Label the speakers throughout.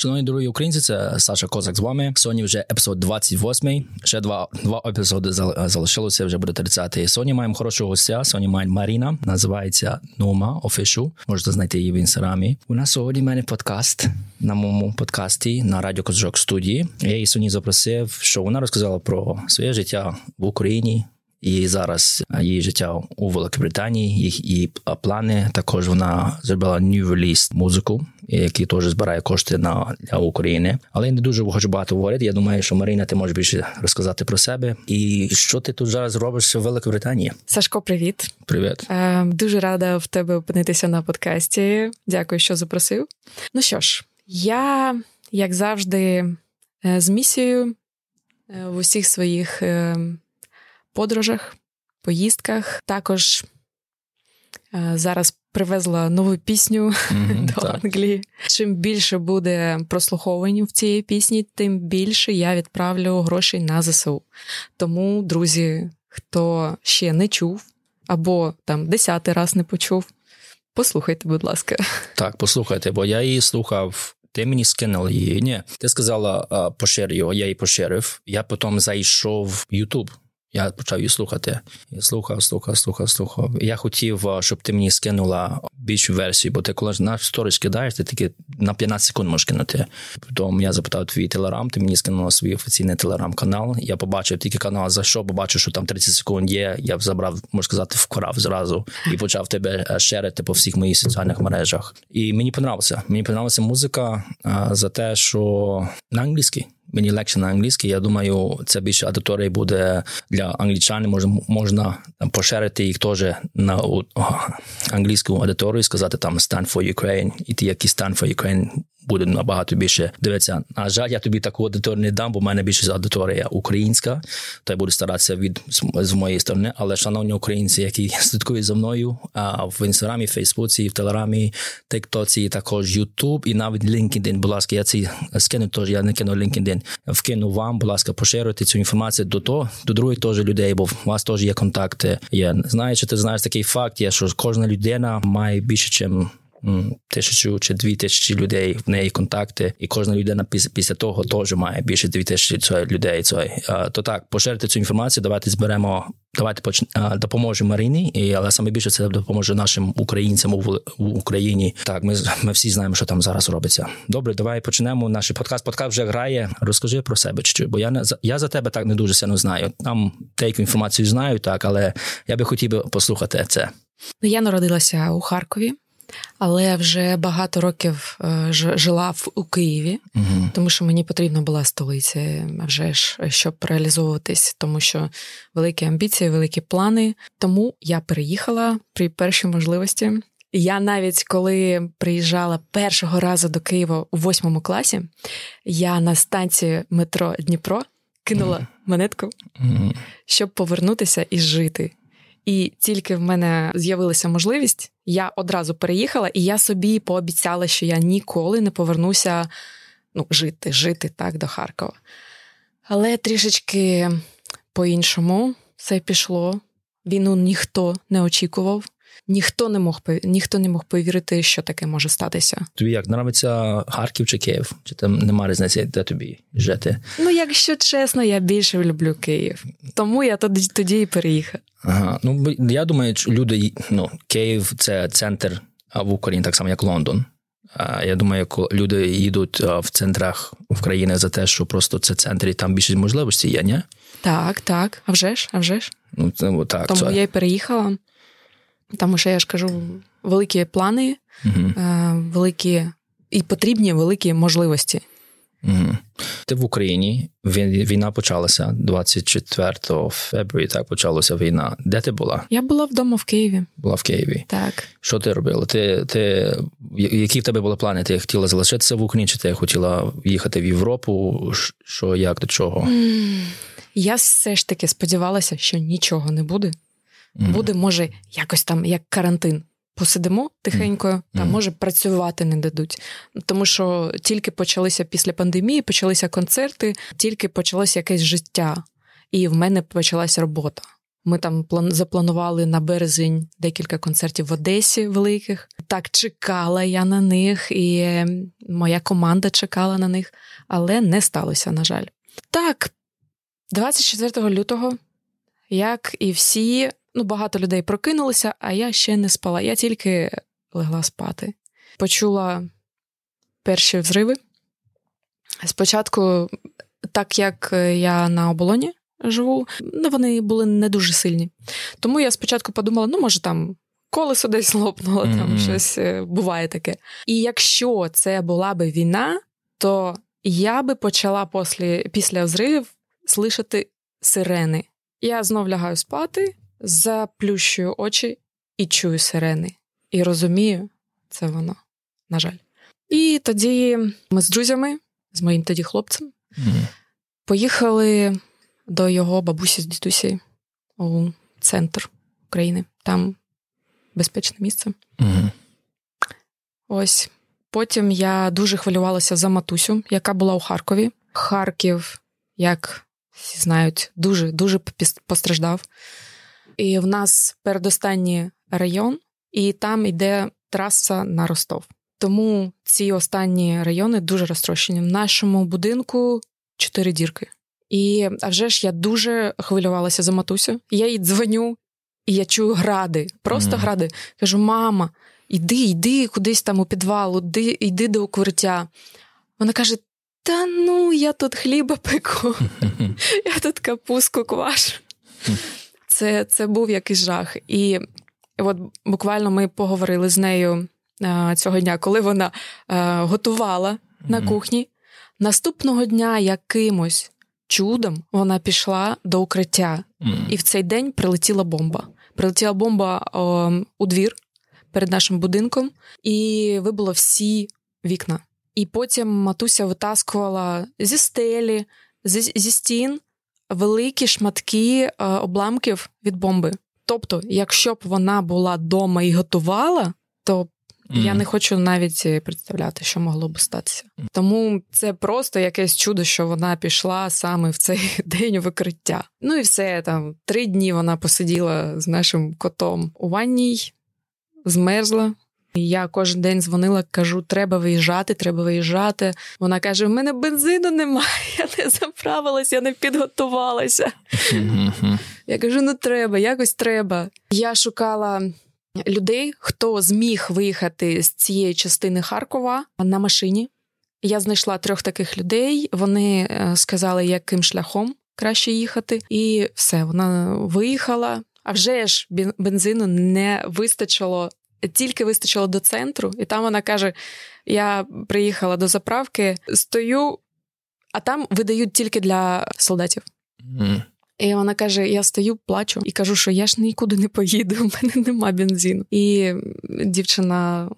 Speaker 1: Шановні дорогі українці, це Саша Козак з вами. Сьогодні вже епізод 28. Ще два два епізоди залишилося. Вже буде 30. Сьогодні маємо хорошого гостя. Сьогодні маємо Маріна. Називається Нума Official. Можете знайти її в інстаграмі. У нас сьогодні в мене подкаст на моєму подкасті на радіо Козак студії. Я її сьогодні запросив, що вона розказала про своє життя в Україні. І зараз її життя у Великій Британії, їх і плани. Також вона зробила new release музику, який теж збирає кошти на для України. Але я не дуже хочу багато говорити. Я думаю, що Марина, ти можеш більше розказати про себе. І що ти тут зараз робиш в Великій Британії?
Speaker 2: Сашко, привіт,
Speaker 1: привіт.
Speaker 2: Е, Дуже рада в тебе опинитися на подкасті. Дякую, що запросив. Ну що ж, я як завжди е, з місією е, в усіх своїх. Е, подорожах, поїздках. Також зараз привезла нову пісню mm-hmm, до так. Англії. Чим більше буде прослуховувань в цієї пісні, тим більше я відправлю грошей на ЗСУ. Тому, друзі, хто ще не чув або там десятий раз не почув, послухайте, будь ласка.
Speaker 1: Так, послухайте, бо я її слухав. Ти мені скинула її. Ні, ти сказала пошир його, я її поширив. Я потім зайшов в Ютуб. Я почав її слухати. Я слухав, слухав, слухав, слухав. Я хотів, щоб ти мені скинула більшу версію, бо ти коли на сторіч кидаєш, ти тільки на 15 секунд можеш кинути. Потім я запитав твій телеграм, ти мені скинула свій офіційний телеграм-канал. Я побачив тільки канал, за що побачив, що там 30 секунд є. Я забрав, можна сказати, вкрав зразу і почав тебе е, шерити по всіх моїх соціальних мережах. І мені подобалося. Мені подобалася музика за те, що на англійській мені легше на англійській. Я думаю, це більше аудиторії буде для англічан. Можна можна поширити їх теж на англійську аудиторію, сказати там «Stand for Ukraine», і ті, які «Stand for Ukraine», буде набагато більше дивитися. На жаль, я тобі таку аудиторію не дам, бо в мене більше аудиторія українська, то я буду старатися від з моєї сторони. Але шановні українці, які слідкують за мною а в інстаграмі, Фейсбуці, в Телеграмі, Тиктоці, також Ютуб і навіть LinkedIn, Будь ласка, я ці скину теж. Я не кину LinkedIn, вкину вам, будь ласка, поширюйте цю інформацію до того, до других теж людей, бо у вас теж є контакти. Є знаєш, ти знаєш такий факт, є що кожна людина має більше, ніж тисячу чи дві тисячі людей в неї контакти, і кожна людина після, після того теж має більше дві тисячі людей. То так, поширити цю інформацію, давайте зберемо. Давайте поч... допоможемо Марині, і але саме більше це допоможе нашим українцям у, Україні. Так, ми ми всі знаємо, що там зараз робиться. Добре, давай почнемо. Наш подкаст. Подкаст вже грає. Розкажи про себе, чи бо я не я за тебе так не дуже сильно знаю. Там деяку інформацію знаю, так але я би хотів би послухати це.
Speaker 2: Ну, я народилася у Харкові але вже багато років е, жила в у Києві, угу. тому що мені потрібна була столиця, вже ж щоб реалізовуватись, тому що великі амбіції, великі плани. Тому я переїхала при першій можливості. Я навіть коли приїжджала першого разу до Києва у восьмому класі, я на станції метро Дніпро кинула монетку, щоб повернутися і жити. І тільки в мене з'явилася можливість, я одразу переїхала, і я собі пообіцяла, що я ніколи не повернуся ну, жити, жити так до Харкова. Але трішечки по-іншому все пішло. Війну ніхто не очікував. Ніхто не мог ніхто не мог повірити, що таке може статися.
Speaker 1: Тобі як нравиться Харків чи Київ? Чи там нема різниці, де тобі жити?
Speaker 2: Ну, якщо чесно, я більше люблю Київ, тому я тоді тоді і переїхав.
Speaker 1: Ага, ну я думаю, що люди ну Київ це центр в Україні, так само як Лондон. Я думаю, як люди їдуть в центрах України за те, що просто це центр і там більше можливостей є, ні?
Speaker 2: Так, так. А вже ж, а вже ж.
Speaker 1: Ну, це, так,
Speaker 2: Тому
Speaker 1: це...
Speaker 2: я й переїхала. Тому що я ж кажу, великі плани, угу. великі і потрібні великі можливості.
Speaker 1: Угу. Ти в Україні війна почалася 24 феврі. Так почалася війна. Де ти була?
Speaker 2: Я була вдома в Києві.
Speaker 1: Була в Києві.
Speaker 2: Так.
Speaker 1: Що ти робила? Ти ти які в тебе були плани? Ти хотіла залишитися в Україні? Чи ти хотіла їхати в Європу? Що як до чого?
Speaker 2: Я все ж таки сподівалася, що нічого не буде. Mm-hmm. Буде, може, якось там як карантин. Посидимо тихенько, mm-hmm. та може працювати не дадуть. Тому що тільки почалися після пандемії, почалися концерти, тільки почалося якесь життя, і в мене почалася робота. Ми там запланували на березень декілька концертів в Одесі великих. Так чекала я на них, і моя команда чекала на них, але не сталося, на жаль. Так, 24 лютого, як і всі, ну багато людей прокинулися, а я ще не спала. Я тільки легла спати. Почула перші взриви. Спочатку, так як я на оболоні живу, ну вони були не дуже сильні. Тому я спочатку подумала: ну, може, там колесо десь лопнуло, mm-hmm. там щось е, буває таке. І якщо це була би війна, то я би почала після, після взривів слышати сирени. Я знов лягаю спати, заплющую очі і чую сирени. І розумію, це воно, на жаль. І тоді ми з друзями, з моїм тоді хлопцем, mm-hmm. поїхали до його бабусі з дідусі у центр України. Там безпечне місце. Mm-hmm. Ось. Потім я дуже хвилювалася за матусю, яка була у Харкові. Харків, як всі знають, дуже дуже постраждав. І в нас передостанній район, і там йде траса на Ростов. Тому ці останні райони дуже розтрощені. В нашому будинку чотири дірки. І а вже ж я дуже хвилювалася за матусю. Я їй дзвоню, і я чую гради, просто mm. гради. Кажу: мама, іди, йди кудись там у підвал, іди, йди до укриття. Вона каже: Та ну, я тут хліба пеку, я тут капустку квашу. Це це був якийсь жах. І от буквально ми поговорили з нею а, цього дня, коли вона а, готувала на кухні. Наступного дня якимось чудом вона пішла до укриття, і в цей день прилетіла бомба. Прилетіла бомба о, у двір перед нашим будинком і вибило всі вікна. І потім матуся витаскувала зі стелі, зі, зі стін великі шматки е, обламків від бомби. Тобто, якщо б вона була вдома і готувала, то mm. я не хочу навіть представляти, що могло б статися. Тому це просто якесь чудо, що вона пішла саме в цей день викриття. Ну і все там три дні вона посиділа з нашим котом у ванній, змерзла. Я кожен день дзвонила, кажу, треба виїжджати, треба виїжджати. Вона каже: в мене бензину немає, я не заправилася, я не підготувалася. Я кажу: ну треба, якось треба. Я шукала людей, хто зміг виїхати з цієї частини Харкова на машині. Я знайшла трьох таких людей. Вони е, сказали, яким шляхом краще їхати, і все, вона виїхала. А вже ж бензину не вистачило тільки вистачило до центру, і там вона каже: Я приїхала до заправки, стою, а там видають тільки для солдатів. Mm. І вона каже: Я стою, плачу і кажу, що я ж нікуди не поїду, у мене нема бензину. І дівчина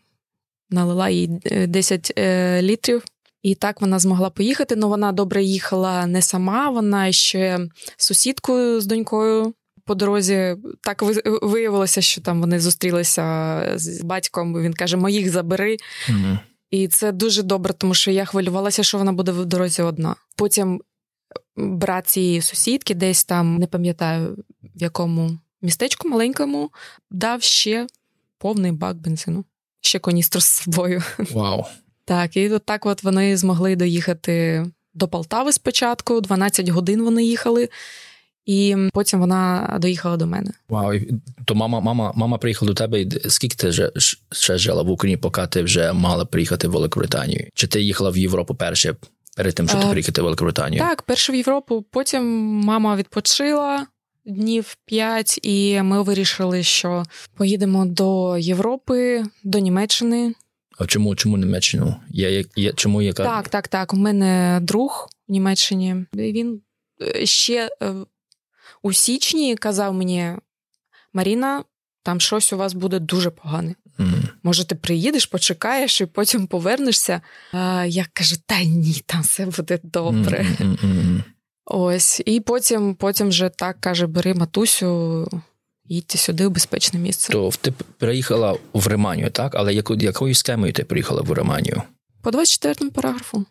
Speaker 2: налила їй 10 е, літрів. І так вона змогла поїхати. Ну вона добре їхала не сама, вона ще сусідкою з донькою по дорозі так виявилося, що там вони зустрілися з батьком. Він каже: Моїх забери. mm І це дуже добре, тому що я хвилювалася, що вона буде в дорозі одна. Потім брат цієї сусідки, десь там не пам'ятаю в якому містечку маленькому, дав ще повний бак бензину, ще коністру з собою.
Speaker 1: Вау.
Speaker 2: Так, і от так от вони змогли доїхати до Полтави спочатку. 12 годин вони їхали. І потім вона доїхала до мене.
Speaker 1: Вау, то мама, мама, мама приїхала до тебе. Скільки ти вже ще жила в Україні, поки ти вже мала приїхати в Великобританію? Чи ти їхала в Європу перше перед тим, щоб ти приїхати в Великобританію?
Speaker 2: Так, перше в Європу. Потім мама відпочила днів п'ять, і ми вирішили, що поїдемо до Європи, до Німеччини.
Speaker 1: А чому чому Німеччину? Я, я, чому яка?
Speaker 2: Так, так, так. У мене друг в Німеччині. Він е, ще е, у січні казав мені: Маріна, там щось у вас буде дуже погане. Mm. Може, ти приїдеш, почекаєш і потім повернешся. А, Я кажу, та ні, там все буде добре. Mm-hmm. Ось. І потім потім вже так каже: бери матусю, їдьте сюди в безпечне місце.
Speaker 1: То ти приїхала в Риманію, так? Але якою схемою ти приїхала в Риманію?
Speaker 2: По 24 му параграфу.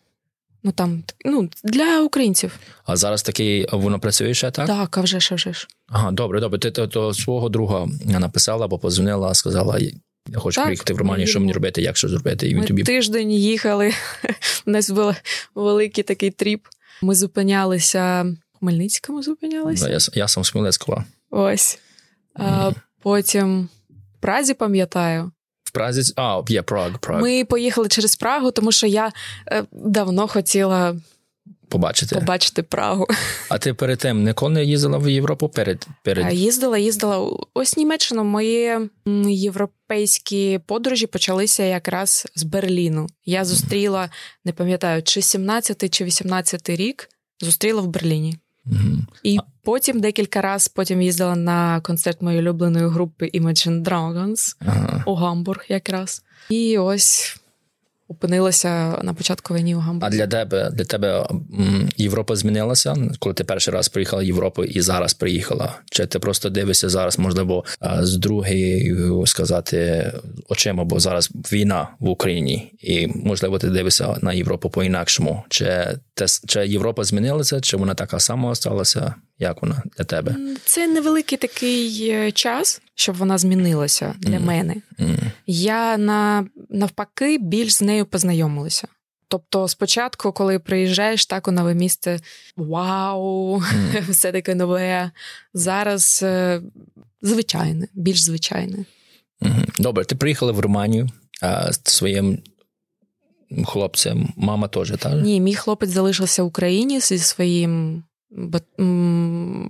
Speaker 2: Ну там ну, для українців.
Speaker 1: А зараз такий воно працює ще, так?
Speaker 2: Так, а вже ж, а вже ж.
Speaker 1: Ага, добре, добре. Ти то, то свого друга написала або позвонила, сказала, я хочу так, приїхати в Романі, що мені робити, як що зробити. І він
Speaker 2: Ми
Speaker 1: тобі...
Speaker 2: тиждень їхали. У нас був великий такий тріп. Ми зупинялися в Хмельницькому зупинялися.
Speaker 1: Да, я я сам з Хмельницького.
Speaker 2: Ось. А, Потім в Празі пам'ятаю.
Speaker 1: В Празі, а, є Праг, Праг.
Speaker 2: Ми поїхали через Прагу, тому що я е, давно хотіла
Speaker 1: побачити
Speaker 2: побачити Прагу.
Speaker 1: А ти перед тим ніколи не їздила в Європу? Перед перед
Speaker 2: їздила, їздила ось Німеччину. Мої європейські подорожі почалися якраз з Берліну. Я зустріла, не пам'ятаю, чи 17 чи 18 рік зустріла в Берліні.
Speaker 1: Mm-hmm.
Speaker 2: І потім декілька разів потім їздила на концерт моєї улюбленої групи Imagine Dragons ага. у Гамбург якраз. І ось опинилася на початку війни у Гамбурзі.
Speaker 1: А для тебе для тебе Європа змінилася, коли ти перший раз приїхала в Європу і зараз приїхала? Чи ти просто дивишся зараз, можливо, з другої сказати очима, бо зараз війна в Україні, і можливо, ти дивишся на Європу по інакшому? Чи те чи Європа змінилася, чи вона така сама сталася? Як вона для тебе?
Speaker 2: Це невеликий такий е, час, щоб вона змінилася для mm. мене.
Speaker 1: Mm.
Speaker 2: Я на навпаки більш з нею познайомилася. Тобто, спочатку, коли приїжджаєш так у нове місце, вау, mm. все таке нове. Зараз е, звичайне, більш звичайне.
Speaker 1: Добре, ти приїхала в Романію а, з своїм хлопцем. Мама теж, так?
Speaker 2: Ні, мій хлопець залишився в Україні зі своїм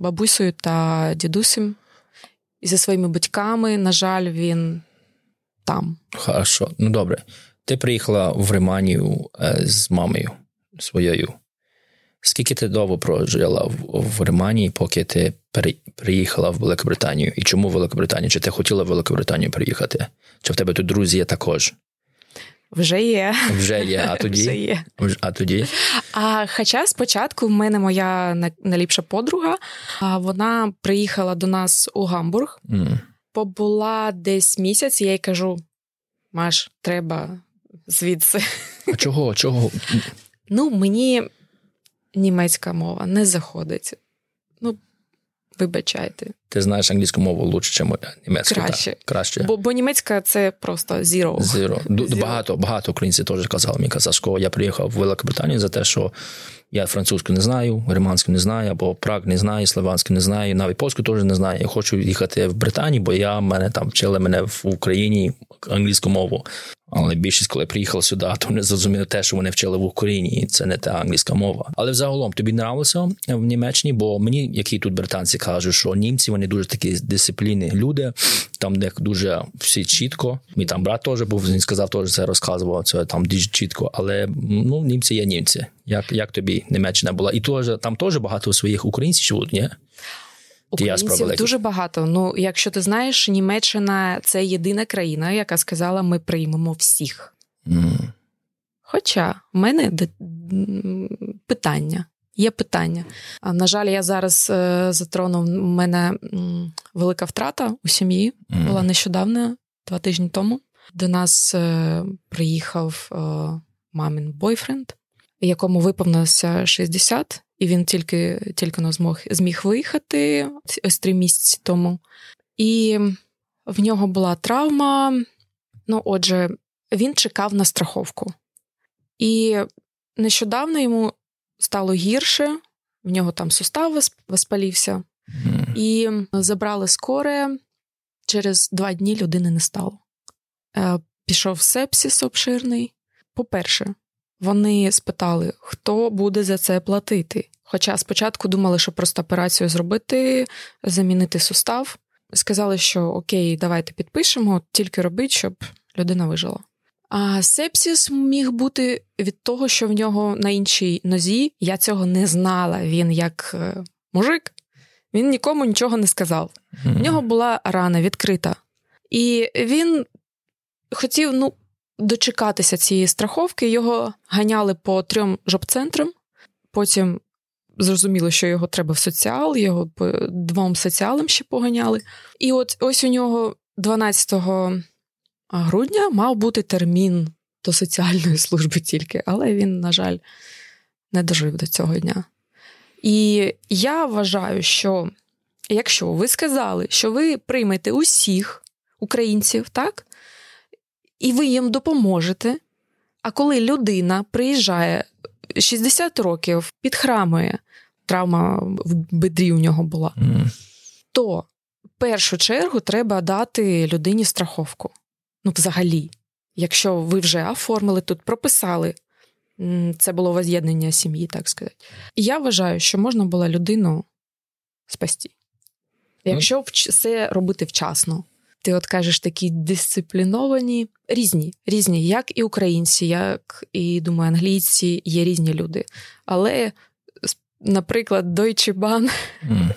Speaker 2: бабусею та дідусем. І зі своїми батьками, на жаль, він там.
Speaker 1: Хорошо. Ну добре. Ти приїхала в Риманію е, з мамою своєю. Скільки ти довго прожила в, Риманії, поки ти приїхала в Великобританію? І чому в Великобританію? Чи ти хотіла в Великобританію приїхати? Чи в тебе тут друзі також?
Speaker 2: Вже є.
Speaker 1: Вже є, а тоді?
Speaker 2: Вже є.
Speaker 1: А тоді?
Speaker 2: А Хоча спочатку в мене моя найліпша подруга, а вона приїхала до нас у Гамбург,
Speaker 1: mm.
Speaker 2: побула десь місяць, я їй кажу: Маш, треба звідси.
Speaker 1: А чого? Чого?
Speaker 2: Ну, мені німецька мова не заходить. Ну, вибачайте.
Speaker 1: Ти знаєш англійську мову лучше, ніж німецьку.
Speaker 2: Краще.
Speaker 1: Так? Краще.
Speaker 2: Бо бо німецька це просто zero.
Speaker 1: Zero. zero. Багато багато українців теж казали. Мені казав, що я приїхав в Великобританію за те, що я французьку не знаю, риманську не знаю, або праг не знаю, славянську не знаю, навіть польську теж не знаю. Я хочу їхати в Британію, бо я мене там вчили мене в Україні англійську мову. Але більшість, коли приїхала сюди, то не зрозуміли те, що вони вчили в Україні, і це не та англійська мова. Але взагалом тобі нравилося в Німеччині, бо мені, які тут британці кажуть, що німці вони дуже такі дисципліни люди, там де дуже всі чітко. Мій там брат теж був, він сказав, теж це розказував. Це там дуже чітко. Але ну німці є німці. Як як тобі Німеччина була? І теж там теж багато своїх українців живуть, ні?
Speaker 2: Українців дуже багато. Ну, якщо ти знаєш, Німеччина це єдина країна, яка сказала, ми приймемо всіх.
Speaker 1: Mm.
Speaker 2: Хоча в мене питання. Є питання. На жаль, я зараз е, затронув у мене велика втрата у сім'ї. Mm. Була нещодавно, два тижні тому. До нас е, приїхав е, мамин бойфренд, якому виповнилося 60, і він тільки тільки не змог зміг виїхати ось три місяці тому. І в нього була травма. Ну, отже, він чекав на страховку. І нещодавно йому стало гірше, в нього там сустав воспалівся, і забрали скоре. Через два дні людини не стало. Е, пішов сепсіс обширний. По-перше, вони спитали, хто буде за це платити. Хоча спочатку думали, що просто операцію зробити, замінити сустав. Сказали, що окей, давайте підпишемо, тільки робить, щоб людина вижила. А сепсіс міг бути від того, що в нього на іншій нозі я цього не знала. Він як е, мужик, він нікому нічого не сказав. В нього була рана відкрита. І він хотів, ну, дочекатися цієї страховки, його ганяли по трьом жоп-центрам. Потім зрозуміло, що його треба в соціал, його по двом соціалам ще поганяли. І от ось у нього 12 грудня мав бути термін до соціальної служби тільки, але він, на жаль, не дожив до цього дня. І я вважаю, що якщо ви сказали, що ви приймете усіх українців, так? І ви їм допоможете. А коли людина приїжджає 60 років, підхрамує, травма в бедрі у нього була, mm. то в першу чергу треба дати людині страховку. Ну, взагалі, якщо ви вже оформили тут, прописали, це було воз'єднання сім'ї, так сказати. І я вважаю, що можна було людину спасти. Якщо все робити вчасно. Ти от кажеш такі дисципліновані, різні, різні, як і українці, як і думаю, англійці є різні люди. Але, наприклад, Deutsche Bahn mm.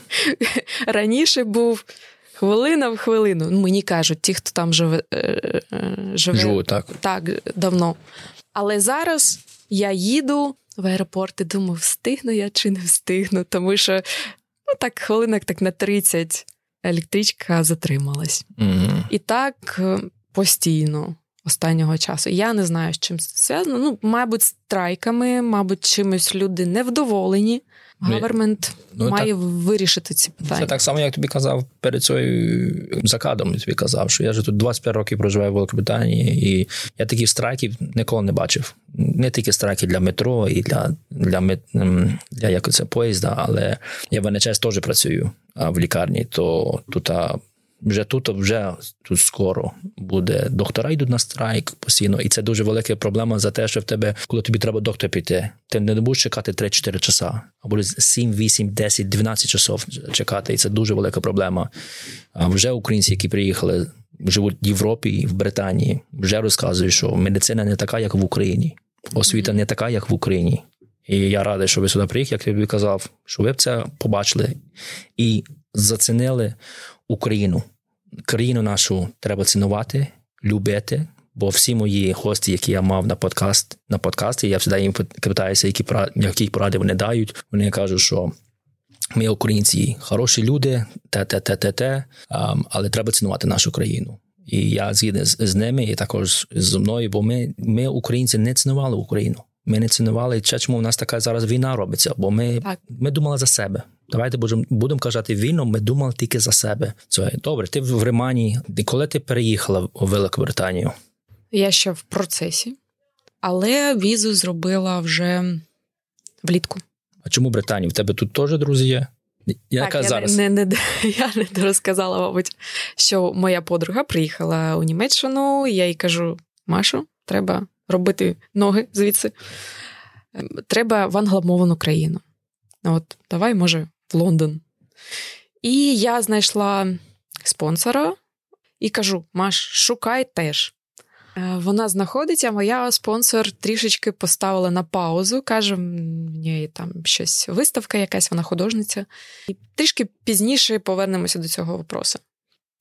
Speaker 2: раніше був хвилина в хвилину. Ну, Мені кажуть, ті, хто там живе, е, е, живе
Speaker 1: Живу, так.
Speaker 2: так давно. Але зараз я їду в аеропорт і думаю, встигну я чи не встигну, тому що ну, так хвилинок так на 30 електричка затрималась.
Speaker 1: Mm-hmm.
Speaker 2: І так е, постійно. Останнього часу. Я не знаю, з чим це зв'язано. Ну, мабуть, страйками, мабуть, чимось люди невдоволені. Гавермент ну, має так, вирішити ці питання.
Speaker 1: Це так само, як тобі казав перед цією закадом. Тобі казав, що я вже тут 25 років проживаю в Великобританії, і я таких страйків ніколи не бачив. Не тільки страйки для метро і для для, для як це поїзда, але я в НЧС теж працюю в лікарні, то тут вже тут вже тут скоро буде доктора йдуть на страйк постійно, і це дуже велика проблема за те, що в тебе, коли тобі треба доктор піти, ти не будеш чекати 3-4 часа, а буде 7, 8, 10, 12 часов чекати. І це дуже велика проблема. А вже українці, які приїхали, живуть в Європі в Британії, вже розказують, що медицина не така, як в Україні, освіта не така, як в Україні. І я радий, що ви сюди приїхали, як я тобі казав, що ви б це побачили і зацінили Україну країну нашу треба цінувати, любити. Бо всі мої гості, які я мав на подкаст на подкасті, я завжди їм питаюся, які які поради вони дають. Вони кажуть, що ми, українці, хороші люди, те, те, те, те, те, але треба цінувати нашу країну. І я згідний з, з ними, і також зі мною, бо ми, ми, українці, не цінували Україну. Ми не цінували, чому в нас така зараз війна робиться, бо ми ми думали за себе. Давайте будемо будемо казати війну, ми думали тільки за себе. Це добре. Ти в Римані. Коли ти переїхала у Великобританію?
Speaker 2: Я ще в процесі, але візу зробила вже влітку.
Speaker 1: А чому Британію? В тебе тут теж друзі є?
Speaker 2: Яка так, я зараз? Не, не, не, Я не розказала, мабуть, що моя подруга приїхала у Німеччину, я їй кажу: Машу, треба робити ноги звідси. Ем, треба в англомовну країну. От, давай, може, Лондон. І я знайшла спонсора і кажу: Маш, шукай теж. Е, вона знаходиться, моя спонсор трішечки поставила на паузу, каже, мені там щось виставка, якась вона художниця. І трішки пізніше повернемося до цього вопросу.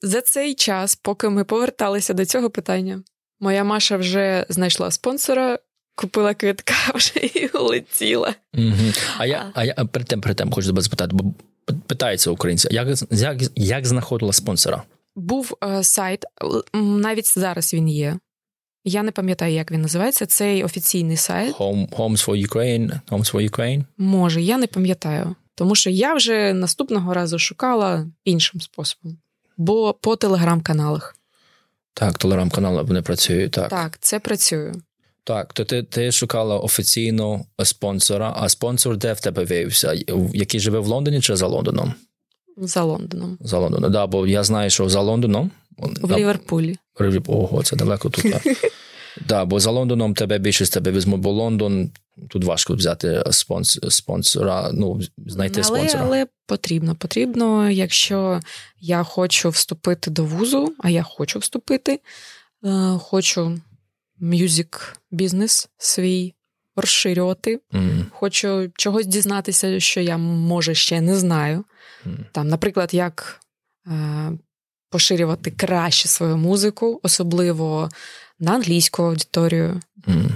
Speaker 2: За цей час, поки ми поверталися до цього питання, моя Маша вже знайшла спонсора, купила квитка вже і улетіла.
Speaker 1: Угу. А я а я перед тим, перед тим хочу тебе запитати, бо питаються українці, як як, як знаходила спонсора?
Speaker 2: Був е, сайт, навіть зараз він є. Я не пам'ятаю, як він називається. Цей офіційний сайт.
Speaker 1: Home, Homes for Ukraine. Homes for Ukraine?
Speaker 2: Може, я не пам'ятаю. Тому що я вже наступного разу шукала іншим способом, бо по телеграм-каналах.
Speaker 1: Так, телеграм-канали вони працюють. Так,
Speaker 2: Так, це працює.
Speaker 1: Так, то ти ти шукала офіційно спонсора, а спонсор де в тебе виявився? Який живе в Лондоні чи за Лондоном?
Speaker 2: За Лондоном.
Speaker 1: За Лондоном, да, бо я знаю, що за Лондоном.
Speaker 2: В да, Ліверпулі.
Speaker 1: Ого, це далеко тут. Так, да, бо за Лондоном тебе більшість тебе візьмуть, бо Лондон тут важко взяти спонс, спонсора, ну, знайти
Speaker 2: але,
Speaker 1: спонсора.
Speaker 2: Але потрібно. Потрібно, якщо я хочу вступити до вузу, а я хочу вступити, е, хочу мюзик бізнес свій розширювати.
Speaker 1: Mm.
Speaker 2: Хочу чогось дізнатися, що я може ще не знаю. Mm. Там, наприклад, як е, поширювати краще свою музику, особливо на англійську аудиторію,
Speaker 1: mm.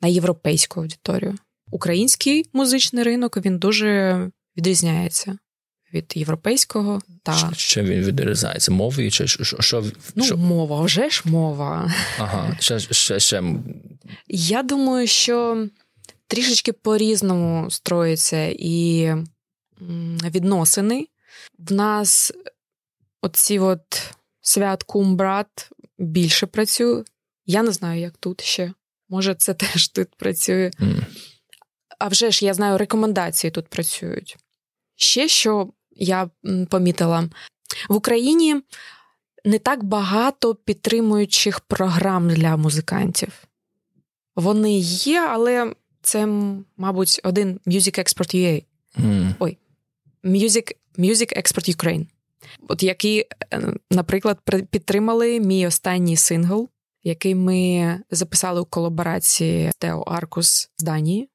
Speaker 2: на європейську аудиторію. Український музичний ринок він дуже відрізняється від європейського. Та...
Speaker 1: Що він відрізається? Мовою? Чи що, що,
Speaker 2: Ну,
Speaker 1: що?
Speaker 2: мова, вже ж мова.
Speaker 1: Ага, ще, ще, ще.
Speaker 2: Я думаю, що трішечки по-різному строїться і відносини. В нас оці от свят кум брат більше працює. Я не знаю, як тут ще. Може, це теж тут працює. Mm. А вже ж я знаю, рекомендації тут працюють. Ще що я помітила, в Україні не так багато підтримуючих програм для музикантів. Вони є, але це, мабуть, один Music Export UA. Mm. Ой, Music, Music Export Ukraine. От який, е, наприклад, підтримали мій останній сингл, який ми записали у колаборації з Тео Аркус з Данії.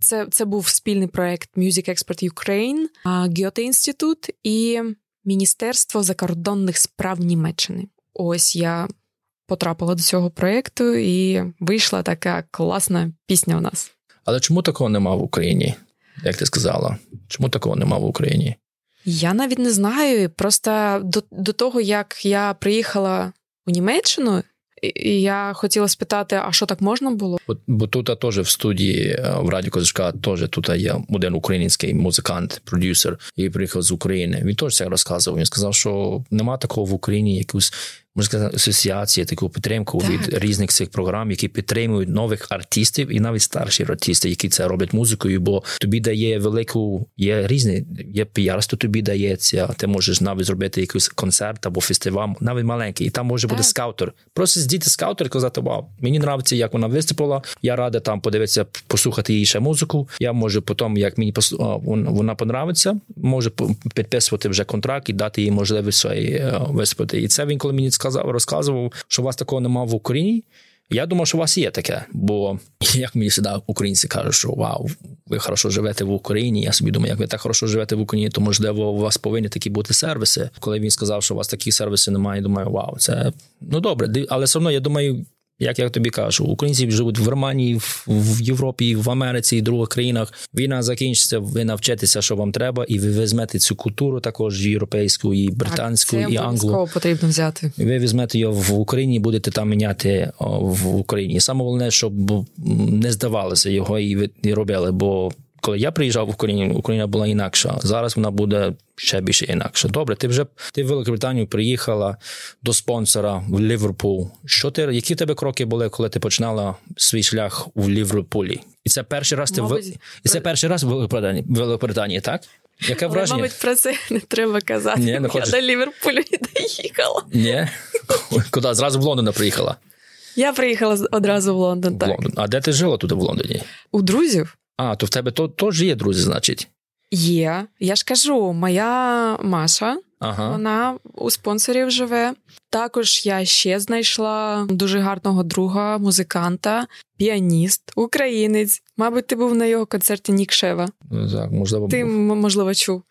Speaker 2: Це це був спільний проект Music Expert Ukraine, Гьоте інститут і Міністерство закордонних справ Німеччини. Ось я потрапила до цього проєкту, і вийшла така класна пісня у нас.
Speaker 1: Але чому такого нема в Україні? Як ти сказала? Чому такого нема в Україні?
Speaker 2: Я навіть не знаю. Просто до, до того, як я приїхала у Німеччину, і я хотіла спитати, а що так можна було?
Speaker 1: Бо, бо тут теж в студії е, в Раді Козачка теж тут є один український музикант, продюсер, який приїхав з України. Він теж це розказував. Він сказав, що нема такого в Україні якусь можна сказати, асоціації, таку підтримку так. від різних цих програм, які підтримують нових артистів і навіть старші артисти, які це роблять музикою. Бо тобі дає велику, є різні, є піарство тобі дається. Ти можеш навіть зробити якийсь концерт або фестиваль, навіть маленький, і там може бути скаутер. Просто сидіти скаутер і казати, вау, мені подобається, як вона виступила. Я рада там подивитися, послухати її ще музику. Я можу потім, як мені вона подобається, можу підписувати вже контракт і дати їй можливість е, виступити. І це він коли мені сказав, розказував, що у вас такого немає в Україні. Я думав, що у вас є таке, бо як мені завжди українці кажуть, що вау, ви хорошо живете в Україні. Я собі думаю, як ви так хорошо живете в Україні, то можливо у вас повинні такі бути сервіси. Коли він сказав, що у вас такі сервіси немає, я думаю, вау, це ну добре. Але все одно я думаю, як я тобі кажу, українці живуть в Германії, в Європі, в Америці і других країнах. Війна закінчиться, ви навчитеся, що вам треба, і ви візьмете цю культуру також європейську, і британську, так, це і англу.
Speaker 2: потрібно взяти.
Speaker 1: Ви візьмете його в Україні, будете там міняти в Україні. Саме головне, щоб не здавалося його і робили, бо коли я приїжджав в Україну, Україна була інакша. Зараз вона буде ще більше інакша. Добре, ти вже ти в Великобританію приїхала до спонсора в Ліверпул. Що ти, які в тебе кроки були, коли ти починала свій шлях у Ліверпулі? І це перший раз ти в і це перший раз в Великобританії, в Великобританії, так? Яке Але, враження?
Speaker 2: Мабуть, про це не треба казати. Ні, не Я до Ліверпулю не доїхала.
Speaker 1: Ні? Куди? Зразу в Лондон приїхала?
Speaker 2: Я приїхала одразу в Лондон. так. Лондон.
Speaker 1: А де ти жила туди в Лондоні?
Speaker 2: У друзів.
Speaker 1: А, то в тебе то, теж є друзі, значить.
Speaker 2: Є. Я ж кажу, моя Маша, ага. вона у спонсорів живе. Також я ще знайшла дуже гарного друга, музиканта, піаніст, українець. Мабуть, ти був на його концерті Нікшева.
Speaker 1: Ну, так, можливо,
Speaker 2: Ти,
Speaker 1: був.
Speaker 2: можливо, чув.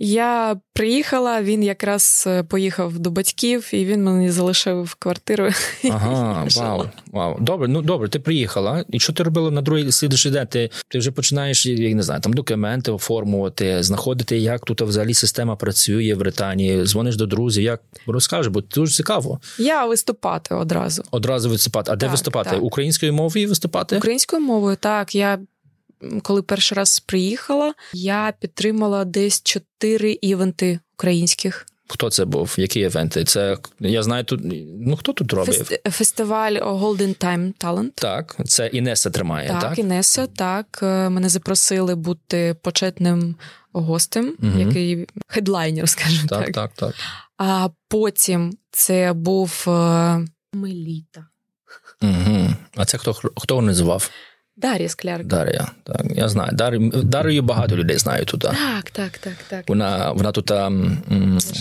Speaker 2: Я приїхала, він якраз е, поїхав до батьків, і він мені залишив квартиру.
Speaker 1: Ага, вау, вау. Добре, ну добре, ти приїхала. І що ти робила на другий слідчий день? Ти, ти вже починаєш я не знаю, там документи оформувати, знаходити, як тут взагалі система працює в Британії, дзвониш до друзів. Як розкажи, бо дуже цікаво.
Speaker 2: Я виступати одразу.
Speaker 1: Одразу виступати. А де виступати? Так. Українською мовою виступати?
Speaker 2: Українською мовою, так. Я коли перший раз приїхала, я підтримала десь чотири івенти українських.
Speaker 1: Хто це був? Які івенти? Це я знаю тут. Ну хто тут робив? Фест,
Speaker 2: фестиваль Golden Time Talent.
Speaker 1: Так, це Інеса тримає. Так, так?
Speaker 2: Інеса, так. Е, мене запросили бути почетним гостем, угу. який хедлайнер, скажімо так.
Speaker 1: Так, так, так.
Speaker 2: А потім це був е, Меліта.
Speaker 1: Угу. А це хто хто організував?
Speaker 2: Дар'я Скляр.
Speaker 1: Дар'я, так, я знаю. Дар'ю, Дар'ю багато людей знаю тут.
Speaker 2: Так, так, так, так.
Speaker 1: Вона вона тут,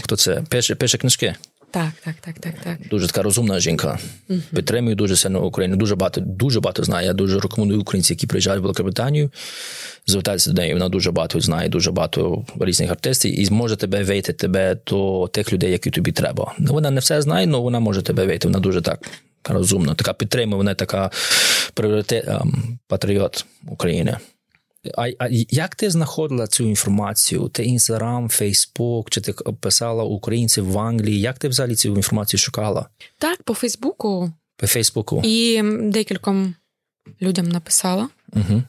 Speaker 1: хто це? Пише, пише книжки.
Speaker 2: Так, так, так, так, так.
Speaker 1: Дуже така розумна жінка. Uh-huh. Підтримує дуже сильно Україну. Дуже багато, дуже багато знає. Я дуже рекомендую українців, які приїжджають в Великобританію, звертатися до неї. Вона дуже багато знає, дуже багато різних артистів і зможе тебе вийти тебе до тих людей, які тобі треба. Вона не все знає, але вона може тебе вийти. Вона дуже так розумна, така підтримує, вона така пріоритет, ем, патріот України. А а як ти знаходила цю інформацію? Ти інстаграм, Фейсбук, чи ти писала українців в Англії? Як ти взагалі цю інформацію шукала?
Speaker 2: Так, по Фейсбуку.
Speaker 1: По Фейсбуку.
Speaker 2: І декільком людям написала.
Speaker 1: Угу.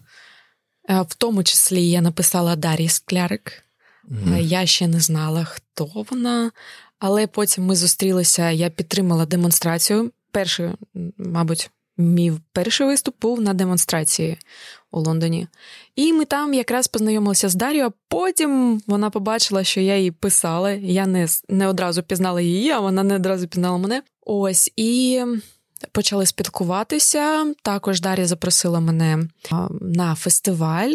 Speaker 2: В тому числі я написала Дар'ї Склярик. Mm-hmm. Я ще не знала, хто вона, але потім ми зустрілися. Я підтримала демонстрацію. Перший, мабуть, мій перший виступ був на демонстрації у Лондоні. І ми там якраз познайомилися з Дар'ю, а потім вона побачила, що я їй писала. Я не не одразу пізнала її, а вона не одразу пізнала мене. Ось і почали спілкуватися. Також Дар'я запросила мене на фестиваль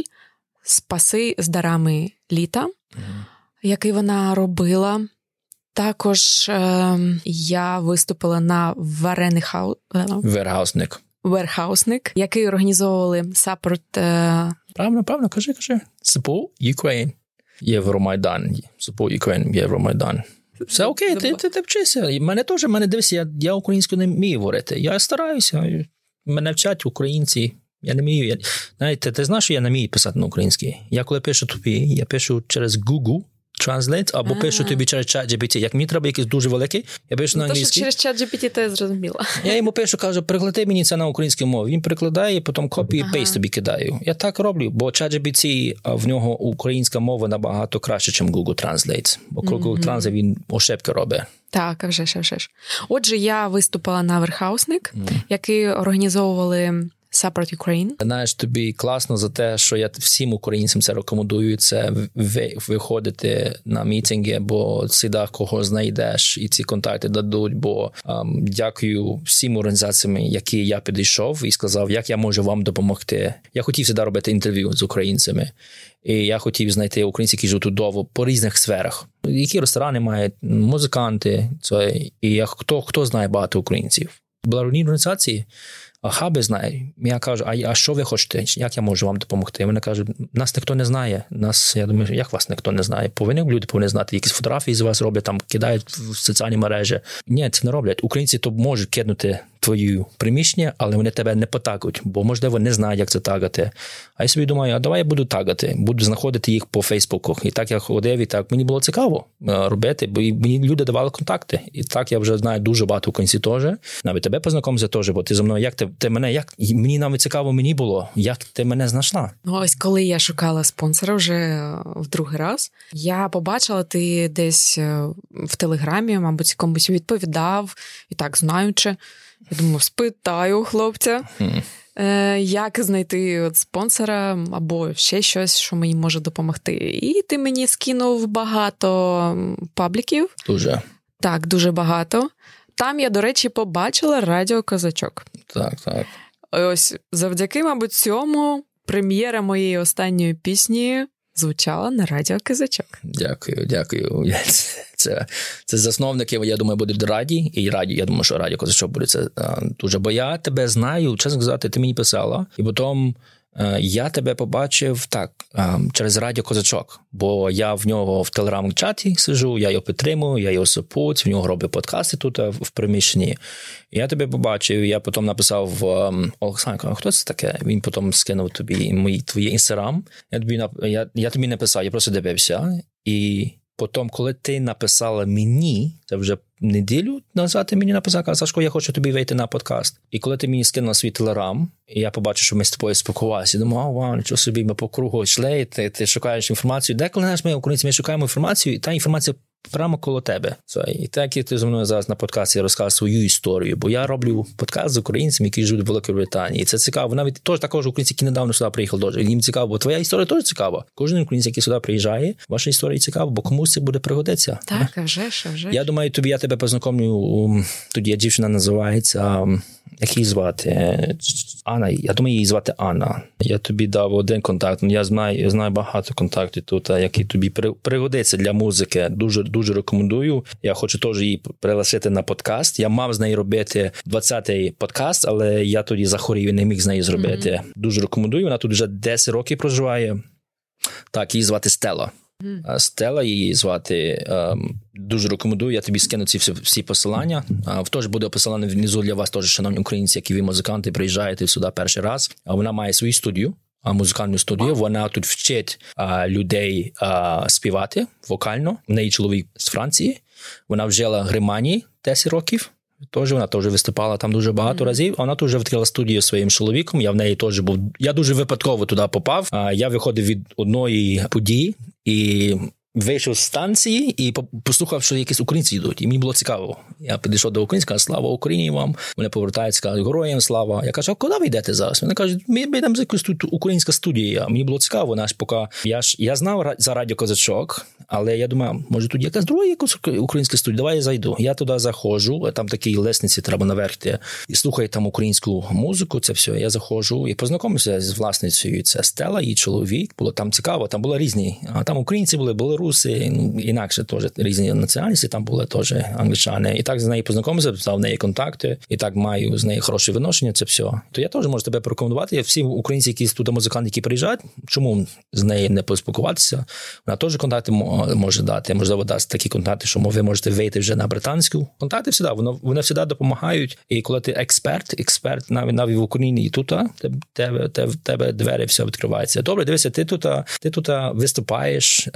Speaker 2: Спаси з дарами літа, mm-hmm. який вона робила. Також е, я виступила на варений хау...
Speaker 1: Верхаусник.
Speaker 2: Верхаусник, який організовували саппорт. Е...
Speaker 1: Правильно, правильно, кажи, кажи. Support Ukraine. Євромайдан. Support Ukraine, Євромайдан. Все окей, ти ти, ти вчишся. Мене теж, мене дивися, я я українську не вмію говорити. Я стараюся. Мене вчать українці. Я не вмію. Я... Знаєте, ти знаєш, що я не вмію писати на українській. Я коли пишу тобі, я пишу через Google. Translate, або пишу тобі через чат GPT. Як мені треба якийсь дуже великий, я пишу на англійській.
Speaker 2: через чат GPT ти зрозуміла.
Speaker 1: Я йому пишу, кажу, приклади мені це на українській мові. Він прикладає, потім copy ага. paste тобі кидаю. Я так роблю, бо чат GPT, в нього українська мова набагато краще, ніж Google Translate. Бо Google mm-hmm. Translate він ошибки робить.
Speaker 2: Так, вже ж, вже ж. Отже, я виступила на верхаусник, mm. який організовували Support Ukraine.
Speaker 1: Знаєш, тобі класно за те, що я всім українцям це рекомендую. Це виходити на мітинги, бо завжди кого знайдеш, і ці контакти дадуть. Бо um, дякую всім організаціям, які я підійшов і сказав, як я можу вам допомогти. Я хотів завжди робити інтерв'ю з українцями. І я хотів знайти українців, які живуть довго по різних сферах. Які ресторани мають музиканти, це і я хто хто знає багато українців. Благодійні організації хаби знає. Я кажу, а а що ви хочете? Як я можу вам допомогти? Вони кажуть, нас ніхто не знає. Нас, я думаю, як вас ніхто не знає? Повинні люди повинні знати, якісь фотографії з вас роблять, там кидають в соціальні мережі. Ні, це не роблять. Українці то можуть кинути твою приміщення, але вони тебе не потагуть, бо можливо не знають, як це тагати. А я собі думаю, а давай я буду тагати, буду знаходити їх по Фейсбуку. І так я ходив, і так мені було цікаво е, робити, бо мені люди давали контакти. І так я вже знаю дуже багато українців теж. Навіть тебе познайомився теж, бо ти за мною, як ти, ти мене, як мені навіть цікаво мені було, як ти мене знайшла.
Speaker 2: Ну, ось коли я шукала спонсора вже е, в другий раз, я побачила, ти десь е, в телеграмі, мабуть, комусь відповідав і так знаючи. Я думаю, спитаю хлопця, е, як знайти от спонсора або ще щось, що мені може допомогти. І ти мені скинув багато пабліків.
Speaker 1: Дуже.
Speaker 2: Так, дуже багато. Там я, до речі, побачила радіо Козачок.
Speaker 1: Так, так.
Speaker 2: Ось завдяки, мабуть, цьому прем'єра моєї останньої пісні звучала на радіо Козачок.
Speaker 1: Дякую, дякую. Це це засновники, я думаю, будуть раді. І раді, я думаю, що раді Козачок буде це дуже. Бо я тебе знаю, чесно сказати, ти мені писала, і потім. Е, я тебе побачив так е, через радіо Козачок, бо я в нього в телеграм-чаті сижу, я його підтримую, я його супут, в нього роблю подкасти тут е, в приміщенні. Я тебе побачив, я потім написав Олександр, хто це таке? Він потім скинув тобі мій твій інстаграм. Я тобі я, я тобі написав, я просто дивився. І потім, коли ти написала мені, це вже неділю назад ти мені написав, казав, Сашко, я хочу тобі вийти на подкаст. І коли ти мені скинула свій телерам, і я побачив, що ми з тобою спілкувалися, думав, вау, нічого собі, ми по кругу йшли, ти, ти шукаєш інформацію. Деколи знаєш, ми українці, ми шукаємо інформацію, і та інформація прямо коло тебе. І так як ти зі мною зараз на подкасті розказав свою історію, бо я роблю подкаст з українцями, які живуть в Великій Британії. І це цікаво. Навіть теж також українці, які недавно сюди приїхали, дуже їм цікаво, бо твоя історія теж цікава. Кожен українець, який сюди приїжджає, ваша історія цікава, бо комусь це буде пригодитися.
Speaker 2: Так, а вже ж, а вже.
Speaker 1: Я думаю, тобі я тебе познайомлю. Тоді дівчина називається. Як її звати? Анна, я думаю, її звати Анна. Я тобі дав один контакт. Я знаю я знаю багато контактів тут, які тобі пригодиться для музики. Дуже дуже рекомендую. Я хочу теж її пригласити на подкаст. Я мав з нею робити 20-й подкаст, але я тоді захворів і не міг з нею зробити. Mm-hmm. Дуже рекомендую. Вона тут вже 10 років проживає. Так, її звати Стела. Mm. Стела її звати. Ем, дуже рекомендую. Я тобі скину ці всі, всі посилання. В теж буде посилання внизу для вас, теж, шановні українці, які ви музиканти, приїжджаєте сюди перший раз. Вона має свою студію. Музикальну студію, вона тут вчить людей співати вокально. В неї чоловік з Франції. Вона вжила Гриманії 10 років Теж вона теж виступала там дуже багато mm-hmm. разів. Вона теж відкрила студію своїм чоловіком. Я в неї теж був. Я дуже випадково туди попав. Я виходив від одної події і вийшов з станції і послухав, що якісь українці йдуть. І мені було цікаво. Я підійшов до українського слава Україні вам. Вони повертаються, кажуть, героям слава. Я кажу, а куди ви йдете зараз? Вони кажуть, ми йдемо за якусь тут українська студія. Мені було цікаво, наш поки я ж я знав за радіо Козачок, але я думаю, може тут якась друга якась українська студія. Давай я зайду. Я туди заходжу, там такі лесниці треба наверх і слухаю там українську музику. Це все. Я заходжу і познайомився з власницею. Це Стела, її чоловік. Було там цікаво. Там були різні. А там українці були, були руси, ну, інакше теж різні національності. Там були теж англічани. І так з нею познайомився, став в неї контакти, і так маю з нею хороше відношення. Це все. То я теж можу тебе порекомендувати. Всі українці, які туди музиканти, які приїжджають, чому з нею не поспілкуватися? Вона теж контакти може дати. Можливо, дасть такі контакти, що ви можете вийти вже на британську. Контакти завжди, воно вони завжди допомагають. І коли ти експерт, експерт навіть навіть в Україні і тут, тебе тебе, тебе двері все відкриваються. Добре, дивися, ти тут ти тут виступаєш.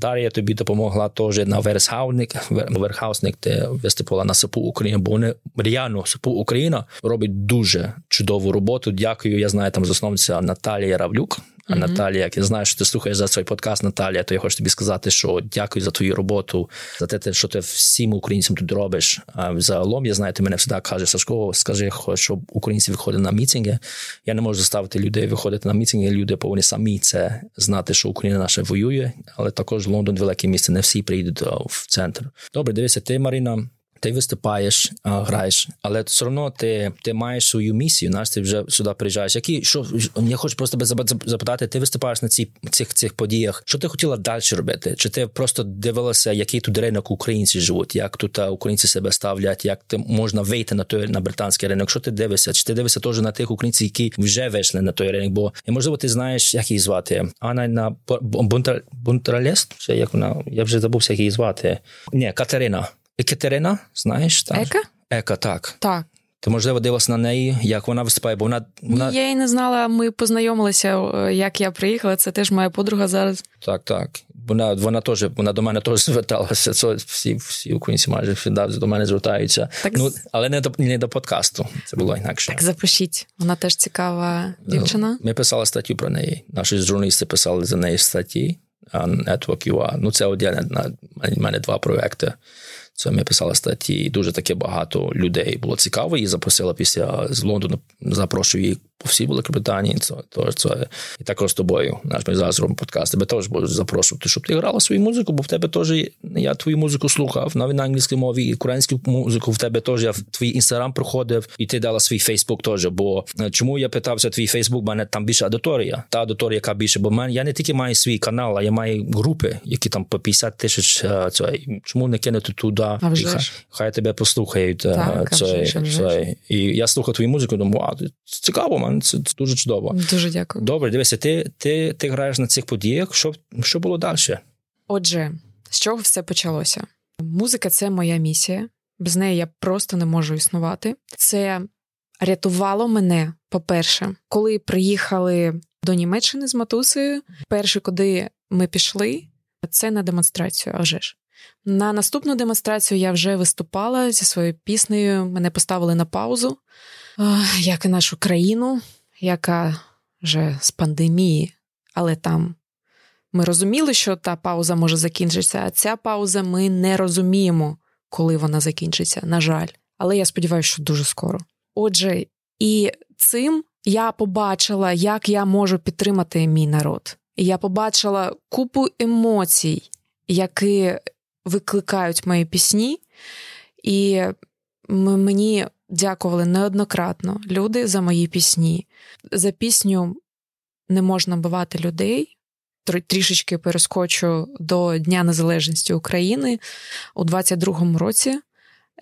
Speaker 1: Дар'я тобі допомогла теж на верхаусник, верхаусник, ти виступила на СПУ Україна, бо вони реально СПУ Україна робить дуже чудову роботу. Дякую. Я знаю там засновниця Наталія Равлюк. А mm-hmm. Наталія, як я знаю, що ти слухаєш за цей подкаст, Наталія, то я хочу тобі сказати, що дякую за твою роботу, за те, що ти всім українцям тут робиш. А загалом я знаю, ти мене завжди каже, Сашко, скажи, щоб українці виходили на мітинги. Я не можу заставити людей виходити на мітинги. Люди повинні самі це знати, що Україна наша воює, але також Лондон велике місце. Не всі приїдуть в центр. Добре, дивися, ти Марина ти виступаєш, а, граєш, але все одно ти ти маєш свою місію. Наш ти вже сюди приїжджаєш. Які що я хочу просто тебе запитати, ти виступаєш на ці цих цих подіях? Що ти хотіла далі робити? Чи ти просто дивилася, який тут ринок українці живуть? Як тут українці себе ставлять? Як ти можна вийти на той на британський ринок? Що ти дивишся? Чи ти дивишся теж на тих українців, які вже вийшли на той ринок? Бо і можливо, ти знаєш, як її звати? Анна на Бунтаралест? Чи як вона? Я вже забувся, як її звати. Ні, Катерина. Екатерина, знаєш?
Speaker 2: Так? Ека?
Speaker 1: Ека, так.
Speaker 2: Так.
Speaker 1: Ти можливо дивилася на неї, як вона виступає, бо вона. вона...
Speaker 2: Я й не знала, ми познайомилися, як я приїхала. Це теж моя подруга зараз.
Speaker 1: Так, так. Вона вона теж вона до мене теж зверталася. Це всі всі українці майже до мене звертаються. Так... Ну, Але не до не до подкасту. Це було інакше.
Speaker 2: Так запишіть. Вона теж цікава дівчина.
Speaker 1: Ми писали статтю про неї. Наші журналісти писали за неї статті. Network UA. Ну, це один на мене два проекти. Це ми писали статті, дуже таке багато людей було цікаво. І запросила після з Лондона. Запрошую її по всій Великобританії. Це то це і також з тобою. Наш ми зараз робимо подкаст. Тебе теж буду запрошувати, щоб ти грала свою музику, бо в тебе теж я твою музику слухав навіть на англійській мові, і українську музику в тебе теж я в твій інстаграм проходив, і ти дала свій Фейсбук теж. Бо е, чому я питався твій Фейсбук? мене там більше аудиторія. Та аудиторія, яка більше, бо мене я не тільки маю свій канал, а я маю групи, які там по 50 тисяч. Е, чому не кинути туди?
Speaker 2: А вже
Speaker 1: хай, хай тебе послухають.
Speaker 2: Е, так, це,
Speaker 1: це, це. І я слухав твою музику, думаю, вау, цікаво, man, це дуже чудово.
Speaker 2: Дуже дякую.
Speaker 1: Добре, дивися, ти ти, ти граєш на цих подіях. Що що було далі?
Speaker 2: Отже, з чого все почалося? Музика це моя місія. Без неї я просто не можу існувати. Це рятувало мене, по-перше, коли приїхали до Німеччини з матусею. Перше, куди ми пішли, це на демонстрацію. А вже ж. На наступну демонстрацію я вже виступала зі своєю піснею. Мене поставили на паузу, як і нашу країну, яка вже з пандемії, але там ми розуміли, що та пауза може закінчитися, а ця пауза ми не розуміємо, коли вона закінчиться. На жаль. Але я сподіваюся, що дуже скоро. Отже, і цим я побачила, як я можу підтримати мій народ. Я побачила купу емоцій, які викликають мої пісні, і мені дякували неоднократно люди за мої пісні. За пісню не можна бивати людей. Трішечки перескочу до Дня Незалежності України у 22-му році.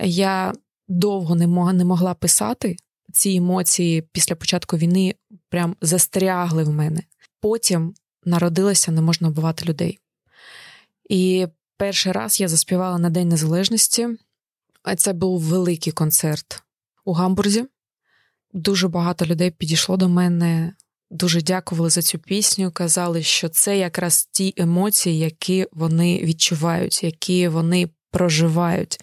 Speaker 2: Я довго не могла писати ці емоції після початку війни прям застрягли в мене. Потім народилася не можна вбивати людей. І перший раз я заспівала на День Незалежності, а це був великий концерт у Гамбурзі. Дуже багато людей підійшло до мене, дуже дякували за цю пісню. Казали, що це якраз ті емоції, які вони відчувають, які вони проживають.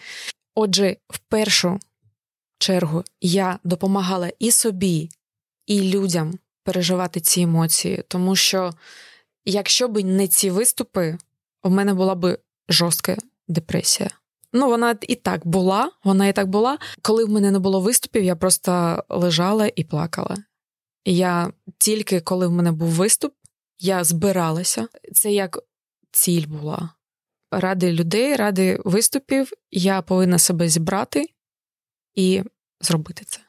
Speaker 2: Отже, в першу чергу я допомагала і собі, і людям переживати ці емоції, тому що якщо б не ці виступи, у мене була б жорстка депресія. Ну, вона і так була, вона і так була. Коли в мене не було виступів, я просто лежала і плакала. Я тільки коли в мене був виступ, я збиралася. Це як ціль була. Ради людей, ради виступів, я повинна себе зібрати і зробити це.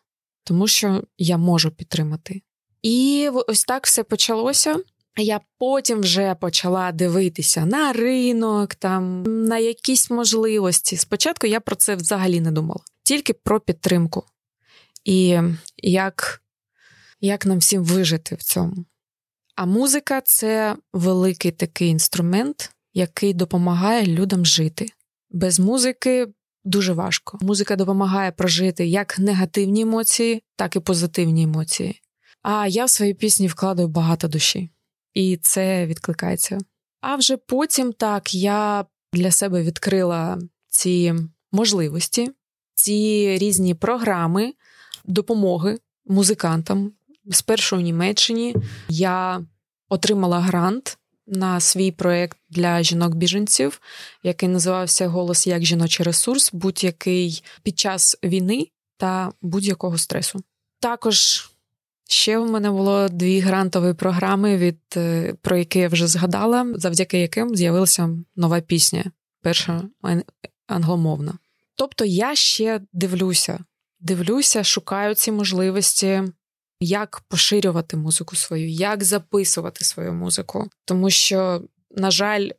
Speaker 2: Тому що я можу підтримати. І ось так все почалося. Я потім вже почала дивитися на ринок, там на якісь можливості. Спочатку я про це взагалі не думала, тільки про підтримку. І як, як нам всім вижити в цьому. А музика це великий такий інструмент, який допомагає людям жити. Без музики дуже важко. Музика допомагає прожити як негативні емоції, так і позитивні емоції. А я в свої пісні вкладаю багато душі, і це відкликається. А вже потім так я для себе відкрила ці можливості, ці різні програми допомоги музикантам. Спершу в Німеччині я отримала грант на свій проєкт для жінок-біженців, який називався Голос як жіночий ресурс, будь-який під час війни та будь-якого стресу. Також ще в мене було дві грантові програми, від е, про які я вже згадала, завдяки яким з'явилася нова пісня, перша англомовна. Тобто я ще дивлюся, дивлюся, шукаю ці можливості як поширювати музику свою, як записувати свою музику. Тому що, на жаль,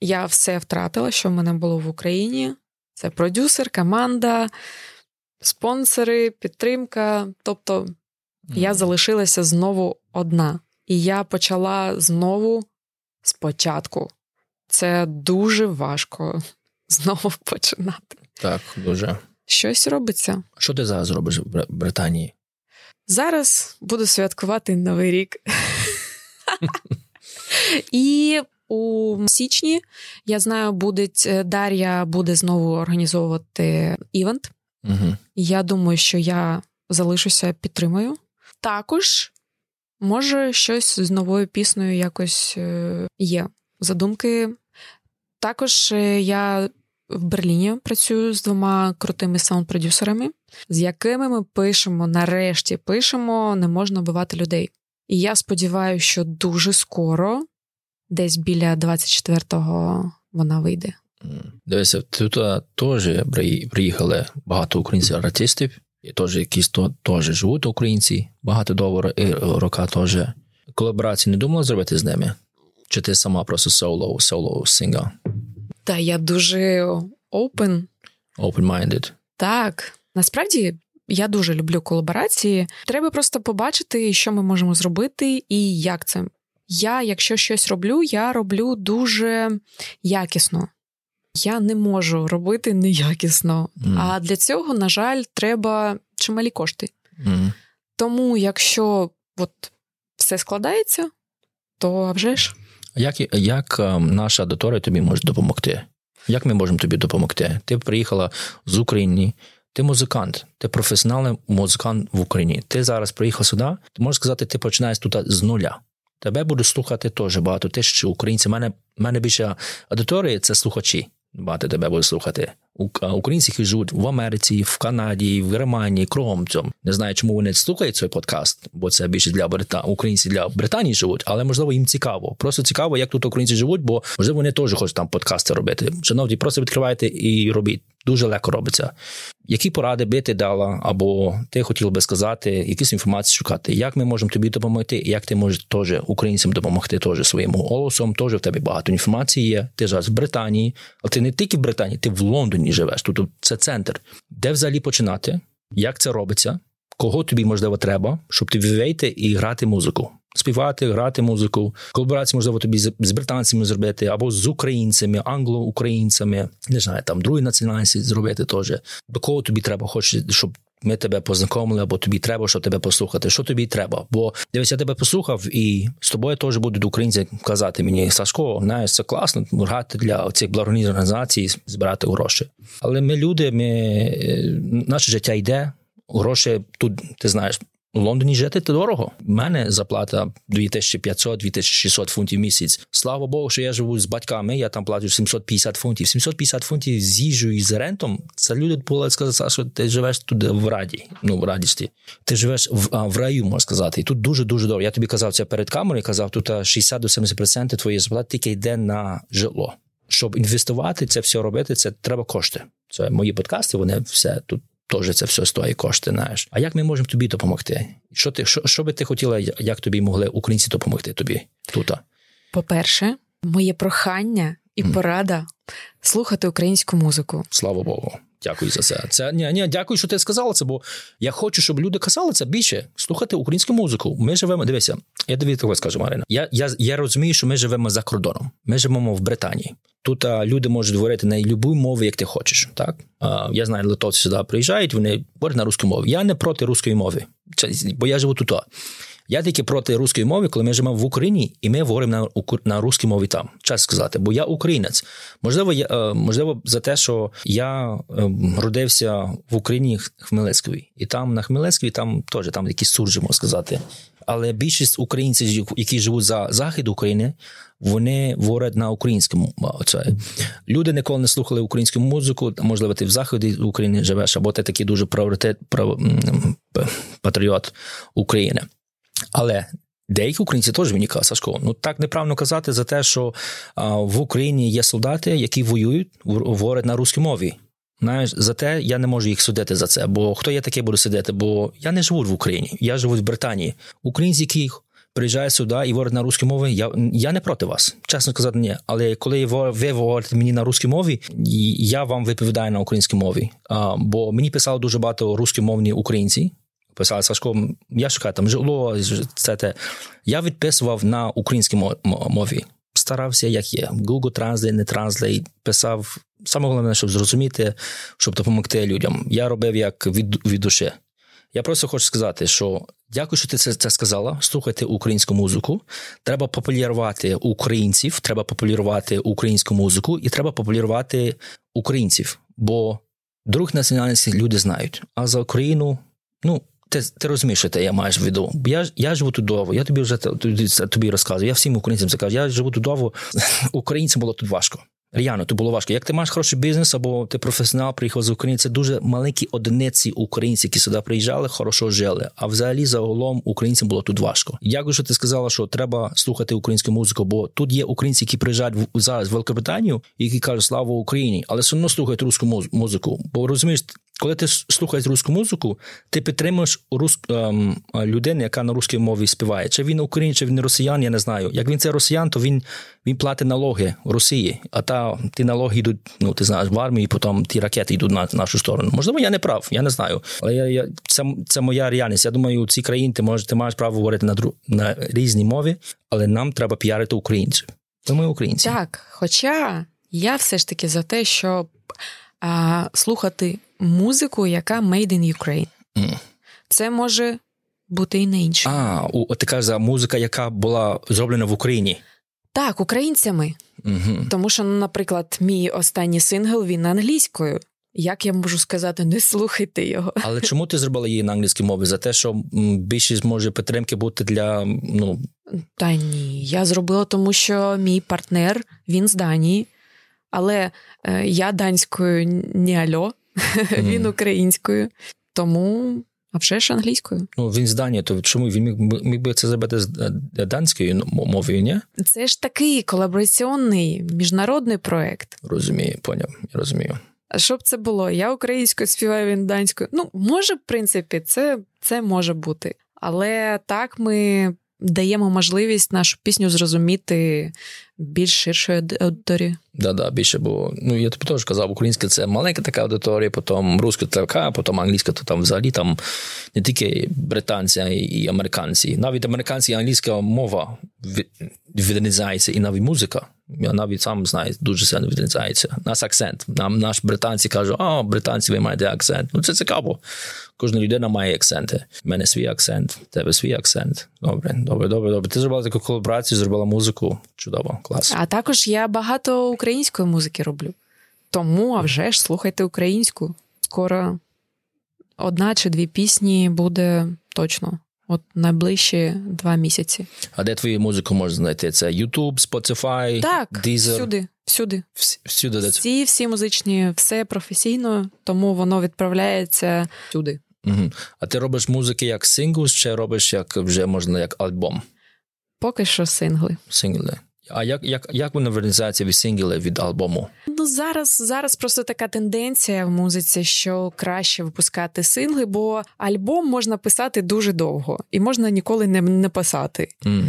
Speaker 2: я все втратила, що в мене було в Україні. Це продюсер, команда, спонсори, підтримка. Тобто mm. я залишилася знову одна. І я почала знову спочатку. Це дуже важко знову починати.
Speaker 1: Так, дуже.
Speaker 2: Щось робиться.
Speaker 1: Що ти зараз робиш в Британії?
Speaker 2: Зараз буду святкувати Новий рік. І у січні я знаю, буде Дар'я буде знову організовувати івент.
Speaker 1: Угу.
Speaker 2: Я думаю, що я залишуся підтримую. Також, може, щось з новою піснею якось е, є. Задумки. Також е, я в Берліні працюю з двома крутими саунд-продюсерами, з якими ми пишемо, нарешті пишемо, не можна вбивати людей. І я сподіваюся, що дуже скоро, десь біля 24-го, вона вийде.
Speaker 1: Дивися, тут теж приїхали багато українців артистів, теж якісь теж живуть українці, багато довго і рока теж. Колаборації не думала зробити з ними? Чи ти сама просто соло, соло синга?
Speaker 2: Та я дуже open.
Speaker 1: Open-minded.
Speaker 2: Так. Насправді я дуже люблю колаборації. Треба просто побачити, що ми можемо зробити і як це. Я, якщо щось роблю, я роблю дуже якісно. Я не можу робити неякісно. Mm. А для цього, на жаль, треба чималі кошти.
Speaker 1: Mm.
Speaker 2: Тому, якщо от все складається, то вже ж.
Speaker 1: Як як ем, наша аудиторія тобі може допомогти? Як ми можемо тобі допомогти? Ти приїхала з України, ти музикант, ти професіональний музикант в Україні. Ти зараз приїхав сюди, ти можеш сказати, ти починаєш тут з нуля. Тебе будуть слухати теж багато тисяч українців. У мене, мене більше аудиторії це слухачі. Багато тебе буде слухати. Українці, які живуть в Америці, в Канаді, в Германії, кругом цьому. Не знаю, чому вони слухають цей подкаст, бо це більше для Брита... українці для Британії живуть, але можливо їм цікаво. Просто цікаво, як тут українці живуть, бо можливо вони теж хочуть там подкасти робити. Шановні, просто відкривайте і робіть. Дуже легко робиться. Які поради би ти дала, або ти хотів би сказати, якісь інформації шукати, як ми можемо тобі допомогти, і як ти можеш теж українцям допомогти теж своїм голосом. Теж в тебе багато інформації є. Ти зараз в Британії, але ти не тільки в Британії, ти в Лондоні живеш. Тут це центр. Де взагалі починати? Як це робиться? Кого тобі можливо треба, щоб ти вийти і грати музику? співати, грати музику, колаборацію, можливо, тобі з британцями зробити, або з українцями, англо-українцями, не знаю, там другої національності зробити теж. До кого тобі треба, хочеш, щоб. Ми тебе познайомили, або тобі треба, щоб тебе послухати. Що тобі треба? Бо дивись, я тебе послухав, і з тобою теж будуть українці казати мені, Сашко, знаєш, це класно грати для цих благодійних організацій, збирати гроші. Але ми люди, ми наше життя йде, Гроші тут, ти знаєш, у Лондоні жити це дорого. У мене заплата 2500-2600 фунтів місяць. Слава Богу, що я живу з батьками. Я там плачу 750 фунтів. 750 фунтів з їжею і з рентом. Це люди були сказати, що ти живеш тут в раді. Ну в радісті. Ти живеш в, а, в раю, можна сказати. І тут дуже дуже дорого. Я тобі казав це перед камерою. Казав, тут 60 до 70% твоєї зарплати тільки йде на житло. Щоб інвестувати, це все робити, це треба кошти. Це мої подкасти. Вони все тут теж це все стоїть кошти. Знаєш. А як ми можемо тобі допомогти? Що ти що, що би ти хотіла, як тобі могли українці допомогти тобі тут?
Speaker 2: По-перше, моє прохання і порада слухати українську музику.
Speaker 1: Слава Богу. Дякую за це. Це ні, ні, дякую, що ти сказала це, бо я хочу, щоб люди казали це більше. Слухати українську музику. Ми живемо. Дивися, я тобі такого скажу, Марина. Я я, я розумію, що ми живемо за кордоном. Ми живемо в Британії. Тут а, люди можуть говорити на любу мову, як ти хочеш. Так а, я знаю, литовці сюди приїжджають, вони говорять на русській мові. Я не проти руської мови, бо я живу тут. Я тільки проти руської мови, коли ми живемо в Україні, і ми говоримо на на русській мові там. Час сказати, бо я українець. Можливо, я е, можливо, за те, що я ем, родився в Україні Хмельницької, і там на Хмельницькій там теж там якісь суржі, можна сказати. Але більшість українців, які живуть за захід України, вони говорять на українському. Люди ніколи не слухали українську музику. Можливо, ти в заході України живеш, або ти такий дуже патріот України. Але деякі українці теж мені кажуть, Сашко, ну так неправильно казати за те, що а, в Україні є солдати, які воюють, говорять на русській мові. Знаєш, за те я не можу їх судити за це. Бо хто я таке буду сидіти? Бо я не живу в Україні, я живу в Британії. Українці, які приїжджають сюди і говорять на русській мові, я я не проти вас. Чесно сказати, ні. Але коли ви говорите мені на русській мові, я вам відповідаю на українській мові. А, Бо мені писали дуже багато русськомовні українці писали Сашко, я шукаю там житло, це те. Я відписував на українській мові. Старався, як є. Google Translate, не Translate, писав. Саме головне, щоб зрозуміти, щоб допомогти людям. Я робив як від від душі. Я просто хочу сказати, що дякую, що ти це це сказала. Слухайте українську музику. Треба популярувати українців, треба популярувати українську музику і треба популярувати українців. Бо друг національності люди знають. А за Україну, ну ти ти розумієш, що ти я маєш в виду. Я я живу тут довго, я тобі вже тобі розказую. Я всім українцям це кажу. Я живу тут довго. Українцям було тут важко. Реально, то було важко. Як ти маєш хороший бізнес, або ти професіонал, приїхав з України, це дуже маленькі одиниці українців, які сюди приїжджали, хорошо жили. А взагалі, загалом, українцям було тут важко. Дякую, що ти сказала, що треба слухати українську музику, бо тут є українці, які приїжджають зараз в Великобританію, які кажуть слава Україні, але все одно слухають русську музику. Бо розумієш, коли ти слухаєш русську музику, ти підтримуєш рус... ем, людину, яка на русській мові співає. Чи він українець, чи він росіян, я не знаю. Як він це росіян, то він він платить налоги Росії, а та ті налоги йдуть, ну ти знаєш, в армії, потім ті ракети йдуть на нашу сторону. Можливо, я не прав, я не знаю. Але я, я це це моя реальність. Я думаю, у цій країні ти можеш ти маєш право говорити на дру... на різні мові, але нам треба піарити українців. Ми українці.
Speaker 2: Так, хоча я все ж таки за те, щоб а, слухати музику, яка made in Ukraine. Mm. Це може бути і не інше.
Speaker 1: А, у, ти кажеш за музика, яка була зроблена в Україні.
Speaker 2: Так, українцями.
Speaker 1: Угу.
Speaker 2: Тому що, ну, наприклад, мій останній сингл він англійською. Як я можу сказати, не слухайте його.
Speaker 1: Але чому ти зробила її на англійській мові? За те, що більшість може підтримки бути для ну
Speaker 2: та ні, я зробила, тому що мій партнер він з Данії, але е, я данською не альо, mm. він українською, тому а вже ж англійською.
Speaker 1: Ну він з Данії, то чому він міг, міг би це зробити з е, данською мовою? ні?
Speaker 2: Це ж такий колабораційний міжнародний проект.
Speaker 1: Розумію, поняв, я розумію.
Speaker 2: А що б це було? Я українською співаю він данською. Ну, може, в принципі, це, це може бути. Але так ми даємо можливість нашу пісню зрозуміти більш ширшої аудиторії.
Speaker 1: Да, да, більше, бо ну я тобі теж казав, українська це маленька така аудиторія, потім руська така, потім англійська, то там взагалі там не тільки британці і американці. Навіть американці і англійська мова відрізняється, і навіть музика. Я навіть сам знаю, дуже сильно відрізняється. Нас акцент. Нам наш британці кажуть, а британці ви маєте акцент. Ну це цікаво. Кожна людина має акценти. У мене свій акцент, в тебе свій акцент. Добре, добре, добре, добре. Ти зробила таку колаборацію, зробила музику. Чудово, клас.
Speaker 2: А також я багато української музики роблю. Тому, а вже ж, слухайте українську. Скоро одна чи дві пісні буде точно. От найближчі два місяці.
Speaker 1: А де твою музику можна знайти? Це YouTube, Spotify,
Speaker 2: так,
Speaker 1: Deezer?
Speaker 2: всюди, всюди.
Speaker 1: Вс- всюди де?
Speaker 2: Всі, всі музичні, все професійно, тому воно відправляється всюди.
Speaker 1: Угу. А ти робиш музики як сингл, чи робиш як вже можна як альбом?
Speaker 2: Поки що сингли.
Speaker 1: Сингли. А як, як, як вирізається від сингли від альбому?
Speaker 2: Ну зараз, зараз просто така тенденція в музиці, що краще випускати сингли, бо альбом можна писати дуже довго і можна ніколи не, не писати.
Speaker 1: Mm.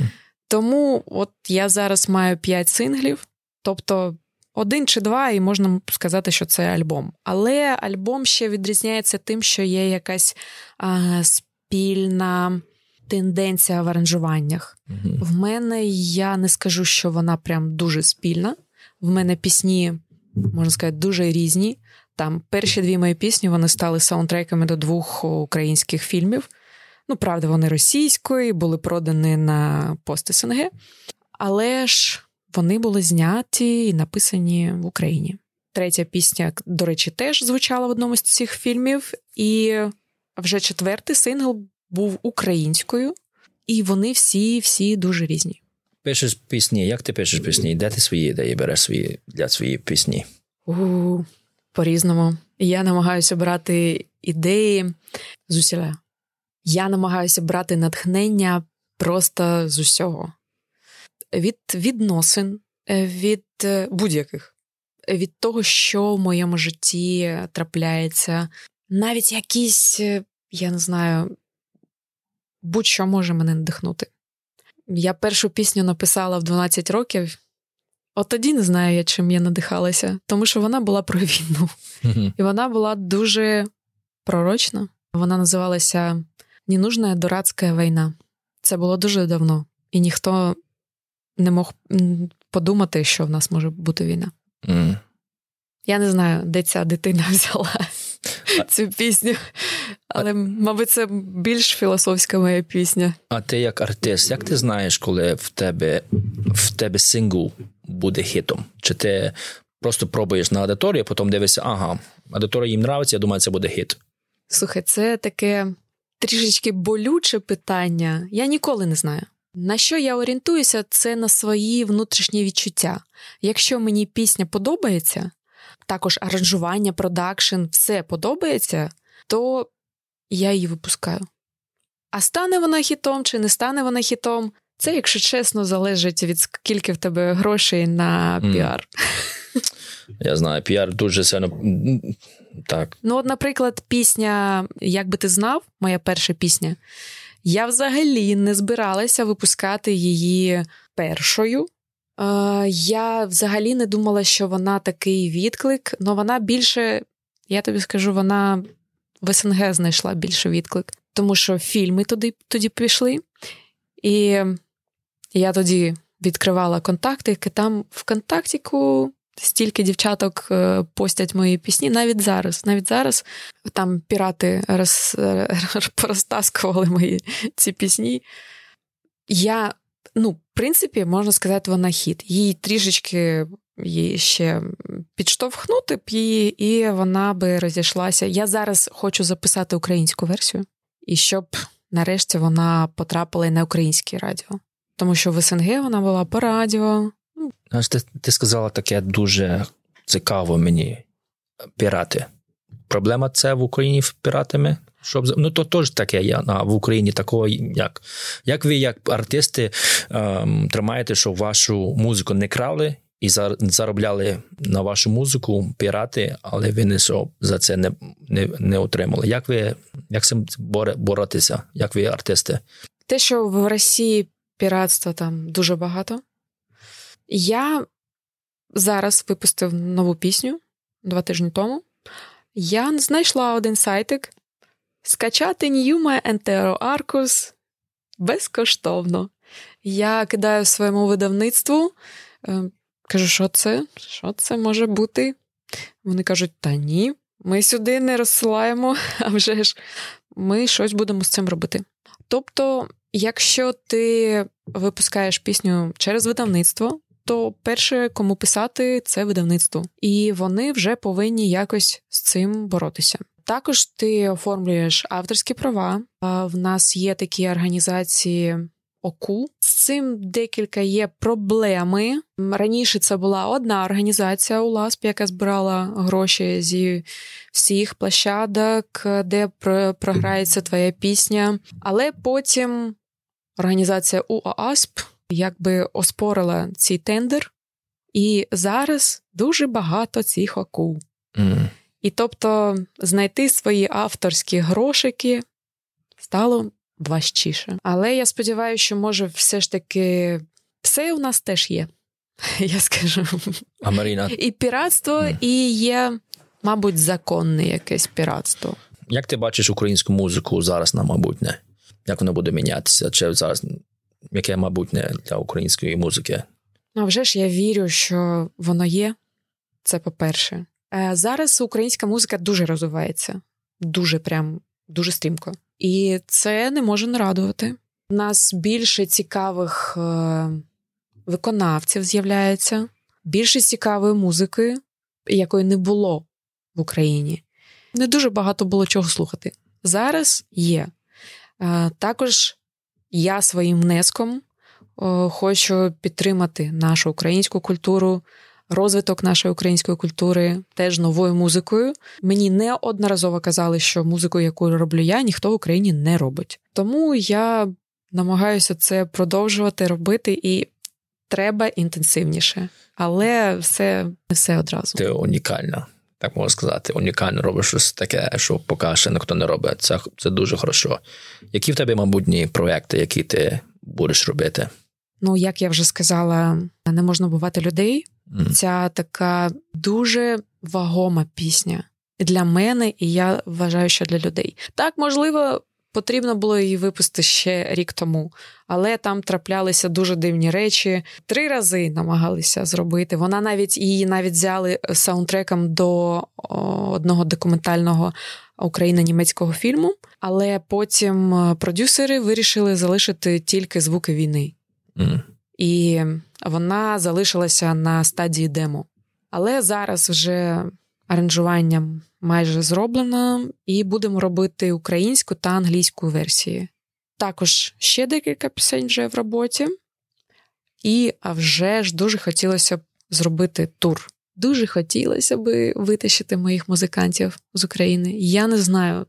Speaker 2: Тому от я зараз маю п'ять синглів, тобто один чи два, і можна сказати, що це альбом. Але альбом ще відрізняється тим, що є якась а, спільна тенденція в аранжуваннях.
Speaker 1: Mm-hmm.
Speaker 2: В мене я не скажу, що вона прям дуже спільна. В мене пісні, можна сказати, дуже різні. Там перші дві мої пісні вони стали саундтреками до двох українських фільмів. Ну, правда, вони російської, були продані на пост СНГ, але ж вони були зняті і написані в Україні. Третя пісня, до речі, теж звучала в одному з цих фільмів, і вже четвертий сингл був українською, і вони всі всі дуже різні.
Speaker 1: Пишеш пісні. Як ти пишеш пісні? Де ти свої ідеї береш свої для своєї пісні?
Speaker 2: У, По-різному. Я намагаюся брати ідеї з усіля. Я намагаюся брати натхнення просто з усього. Від відносин, від будь-яких, від того, що в моєму житті трапляється, навіть якісь, я не знаю, будь-що може мене надихнути. Я першу пісню написала в 12 років, от тоді не знаю я, чим я надихалася, тому що вона була про війну.
Speaker 1: Mm-hmm.
Speaker 2: І вона була дуже пророчна. Вона називалася Ненужна дурацька війна. Це було дуже давно, і ніхто не мог подумати, що в нас може бути війна.
Speaker 1: Mm.
Speaker 2: Я не знаю, де ця дитина взяла цю пісню, але, мабуть, це більш філософська моя пісня.
Speaker 1: А ти як артист, як ти знаєш, коли в тебе в тебе сингл буде хітом? Чи ти просто пробуєш на аудиторію, а потім дивишся, ага, аудиторія їм нравиться, я думаю, це буде хіт.
Speaker 2: Слухай, це таке трішечки болюче питання. Я ніколи не знаю. На що я орієнтуюся, це на свої внутрішні відчуття. Якщо мені пісня подобається, також аранжування, продакшн, все подобається, то я її випускаю. А стане вона хітом чи не стане вона хітом, це, якщо чесно, залежить від скільки в тебе грошей на піар.
Speaker 1: Я знаю, піар дуже сильно. Так.
Speaker 2: Ну, от, наприклад, пісня Як би ти знав, моя перша пісня, я взагалі не збиралася випускати її першою. Я взагалі не думала, що вона такий відклик, але вона більше, я тобі скажу, вона в СНГ знайшла більше відклик, тому що фільми туди, тоді пішли. І я тоді відкривала контакти, там в контактіку стільки дівчаток постять мої пісні. Навіть зараз. Навіть зараз там пірати роз, розтаскували мої ці пісні. Я, ну, в принципі, можна сказати, вона хіт. Їй трішечки її ще підштовхнути б її, і вона би розійшлася. Я зараз хочу записати українську версію, і щоб нарешті вона потрапила і на українське радіо. Тому що в СНГ вона була по радіо.
Speaker 1: Знаєш, ти, ти сказала таке дуже цікаво мені. Пірати. Проблема це в Україні з піратами. Щоб, ну, то теж таке є а в Україні такого як. Як ви, як артисти, ем, тримаєте, щоб вашу музику не крали і заробляли на вашу музику пірати, але ви не за це не не, не отримали. Як ви як цим боротися? Як ви артисти?
Speaker 2: Те, що в Росії піратства там дуже багато. Я зараз випустив нову пісню два тижні тому. Я знайшла один сайтик скачати Ньюма Ентеро Аркус безкоштовно. Я кидаю своєму видавництву, кажу, що це? Що це може бути? Вони кажуть, та ні, ми сюди не розсилаємо, а вже ж ми щось будемо з цим робити. Тобто, якщо ти випускаєш пісню через видавництво, то перше, кому писати, це видавництво, і вони вже повинні якось з цим боротися. Також ти оформлюєш авторські права. В нас є такі організації ОКУ. З цим декілька є проблеми. Раніше це була одна організація у ЛАСП, яка збирала гроші зі всіх площадок, де програється твоя пісня. Але потім організація УААСП якби оспорила цей тендер, і зараз дуже багато цих ОКУ. Mm. І тобто знайти свої авторські грошики стало важчіше. Але я сподіваюся, що може все ж таки все у нас теж є. Я скажу.
Speaker 1: А Маріна?
Speaker 2: І піратство, і є, мабуть, законне якесь піратство.
Speaker 1: Як ти бачиш українську музику зараз на майбутнє? Як воно буде мінятися? Чи зараз яке майбутнє для української музики?
Speaker 2: Ну, вже ж я вірю, що воно є. Це по-перше. Е, зараз українська музика дуже розвивається, дуже прям дуже стрімко. І це не може не радувати. У нас більше цікавих е, виконавців з'являється, більше цікавої музики, якої не було в Україні. Не дуже багато було чого слухати. Зараз є. Е, також я своїм внеском хочу підтримати нашу українську культуру, розвиток нашої української культури теж новою музикою. Мені неодноразово казали, що музику, яку роблю я, ніхто в Україні не робить. Тому я намагаюся це продовжувати робити і треба інтенсивніше, але все не все одразу.
Speaker 1: Ти унікальна. Так можна сказати, унікально робиш щось таке, що поки ще ніхто не робить. Це це дуже хорошо. Які в тебе майбутні проекти, які ти будеш робити?
Speaker 2: Ну, як я вже сказала, не можна бувати людей. Mm. Ця така дуже вагома пісня для мене, і я вважаю, що для людей. Так, можливо, потрібно було її випустити ще рік тому, але там траплялися дуже дивні речі. Три рази намагалися зробити. Вона навіть її навіть взяли саундтреком до одного документального україно-німецького фільму, але потім е, продюсери вирішили залишити тільки звуки війни. Mm. І вона залишилася на стадії демо. Але зараз вже аранжування майже зроблено, і будемо робити українську та англійську версії. Також ще декілька пісень вже в роботі. І а вже ж дуже хотілося б зробити тур. Дуже хотілося б витащити моїх музикантів з України. Я не знаю,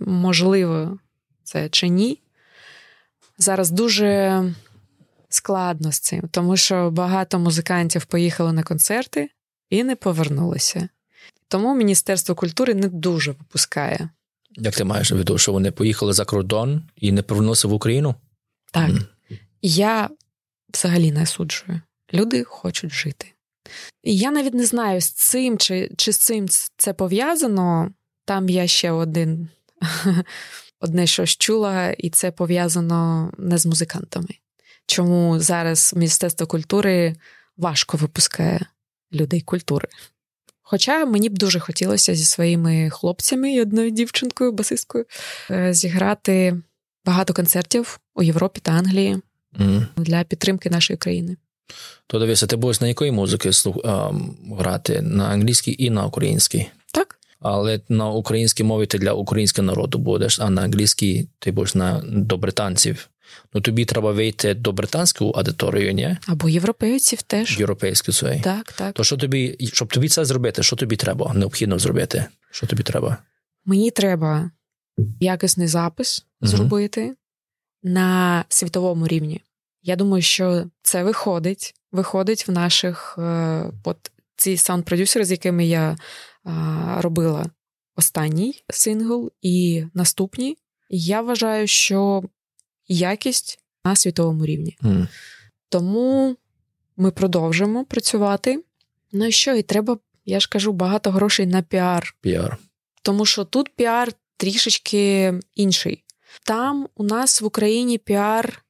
Speaker 2: можливо, це чи ні. Зараз дуже складно з цим, тому що багато музикантів поїхали на концерти і не повернулися. Тому Міністерство культури не дуже випускає.
Speaker 1: Як ти маєш на виду, що вони поїхали за кордон і не повернулися в Україну?
Speaker 2: Так. Mm. Я взагалі не суджую. Люди хочуть жити. І я навіть не знаю, з цим чи чи з цим це пов'язано. Там я ще один одне щось чула, і це пов'язано не з музикантами чому зараз Міністерство культури важко випускає людей культури. Хоча мені б дуже хотілося зі своїми хлопцями і одною дівчинкою, басисткою, е, зіграти багато концертів у Європі та Англії mm. для підтримки нашої країни.
Speaker 1: То дивися, ти будеш на якої музики грати? На англійській і на українській?
Speaker 2: Так.
Speaker 1: Але на українській мові ти для українського народу будеш, а на англійській ти будеш на до британців ну тобі треба вийти до британської аудиторії, ні?
Speaker 2: Або європейців теж.
Speaker 1: Європейську свої.
Speaker 2: Так, так.
Speaker 1: То що тобі, щоб тобі це зробити, що тобі треба? Необхідно зробити? Що тобі треба?
Speaker 2: Мені треба якісний запис угу. зробити на світовому рівні. Я думаю, що це виходить. Виходить в наших е, от ці саунд-продюсери, з якими я робила останній сингл і наступні. Я вважаю, що якість на світовому рівні. Mm. Тому ми продовжимо працювати. Ну і що? І треба, я ж кажу, багато грошей на піар.
Speaker 1: Піар.
Speaker 2: Тому що тут піар трішечки інший. Там у нас в Україні піар,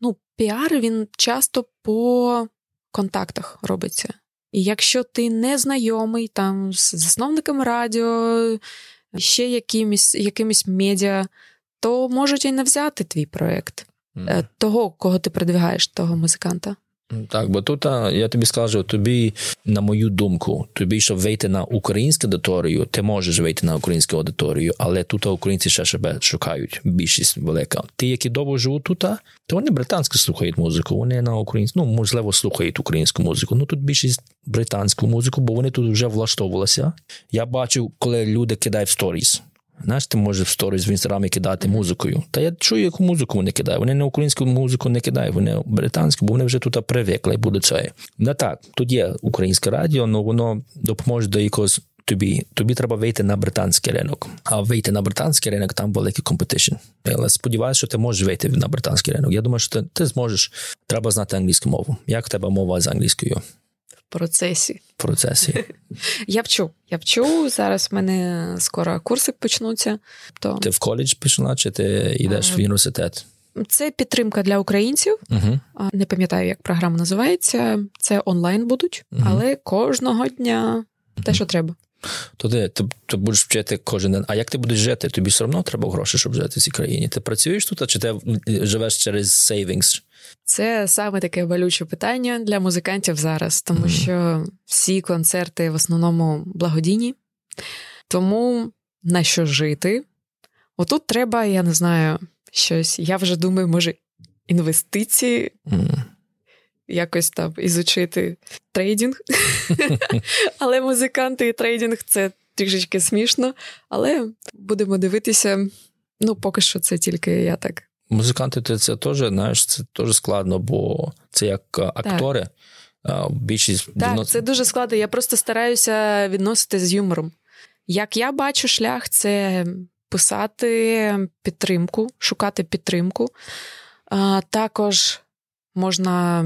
Speaker 2: ну, піар він часто по контактах робиться. І якщо ти не знайомий там з засновниками радіо, ще якимись, якимись медіа, то можуть і не взяти твій проєкт mm. того, кого ти продвигаєш, того музиканта.
Speaker 1: Так, бо тут я тобі скажу, тобі, на мою думку, тобі, щоб вийти на українську аудиторію, ти можеш вийти на українську аудиторію, але тут українці ще себе шукають. Більшість велика. Ті, які довго живуть тут, то вони британську слухають музику, вони на українську, ну можливо, слухають українську музику. Ну тут більшість британську музику, бо вони тут вже влаштовувалися. Я бачу, коли люди кидають в сторіс. Знаєш, ти можеш в сторіс в інстаграмі кидати музикою. Та я чую, яку музику вони кидають. Вони не українську музику не кидають, вони британську, бо вони вже тут привикли до цього. Не так, тут є українське радіо, але воно допоможе до якогось. Тобі тобі треба вийти на британський ринок, а вийти на британський ринок там великий компетишн. Але сподіваюся, що ти можеш вийти на британський ринок. Я думаю, що ти, ти зможеш. Треба знати англійську мову. Як в тебе мова з англійською?
Speaker 2: Процесі.
Speaker 1: процесі.
Speaker 2: Я вчу. Я вчу. Зараз в мене скоро курси почнуться. То...
Speaker 1: Ти в коледж пішла, чи ти йдеш а... в університет?
Speaker 2: Це підтримка для українців.
Speaker 1: uh
Speaker 2: Не пам'ятаю, як програма називається. Це онлайн будуть, uh але кожного дня те, що треба.
Speaker 1: То ти, ти, ти будеш вчити кожен день. А як ти будеш жити? Тобі все одно треба гроші, щоб жити в цій країні. Ти працюєш тут, чи ти живеш через сейвінгс?
Speaker 2: Це саме таке болюче питання для музикантів зараз, тому що всі концерти в основному благодійні. Тому на що жити? Отут треба, я не знаю, щось. Я вже думаю, може, інвестиції.
Speaker 1: Mm.
Speaker 2: Якось там ізучити трейдинг. Але музиканти і трейдинг це трішечки смішно. Але будемо дивитися. Ну, поки що це тільки я так
Speaker 1: Музиканти це теж, знаєш, це теж складно, бо це як е, актори. Так. Більшість
Speaker 2: Так, віднос... це дуже складно. Я просто стараюся відносити з юмором. Як я бачу шлях, це писати підтримку, шукати підтримку. А, Також можна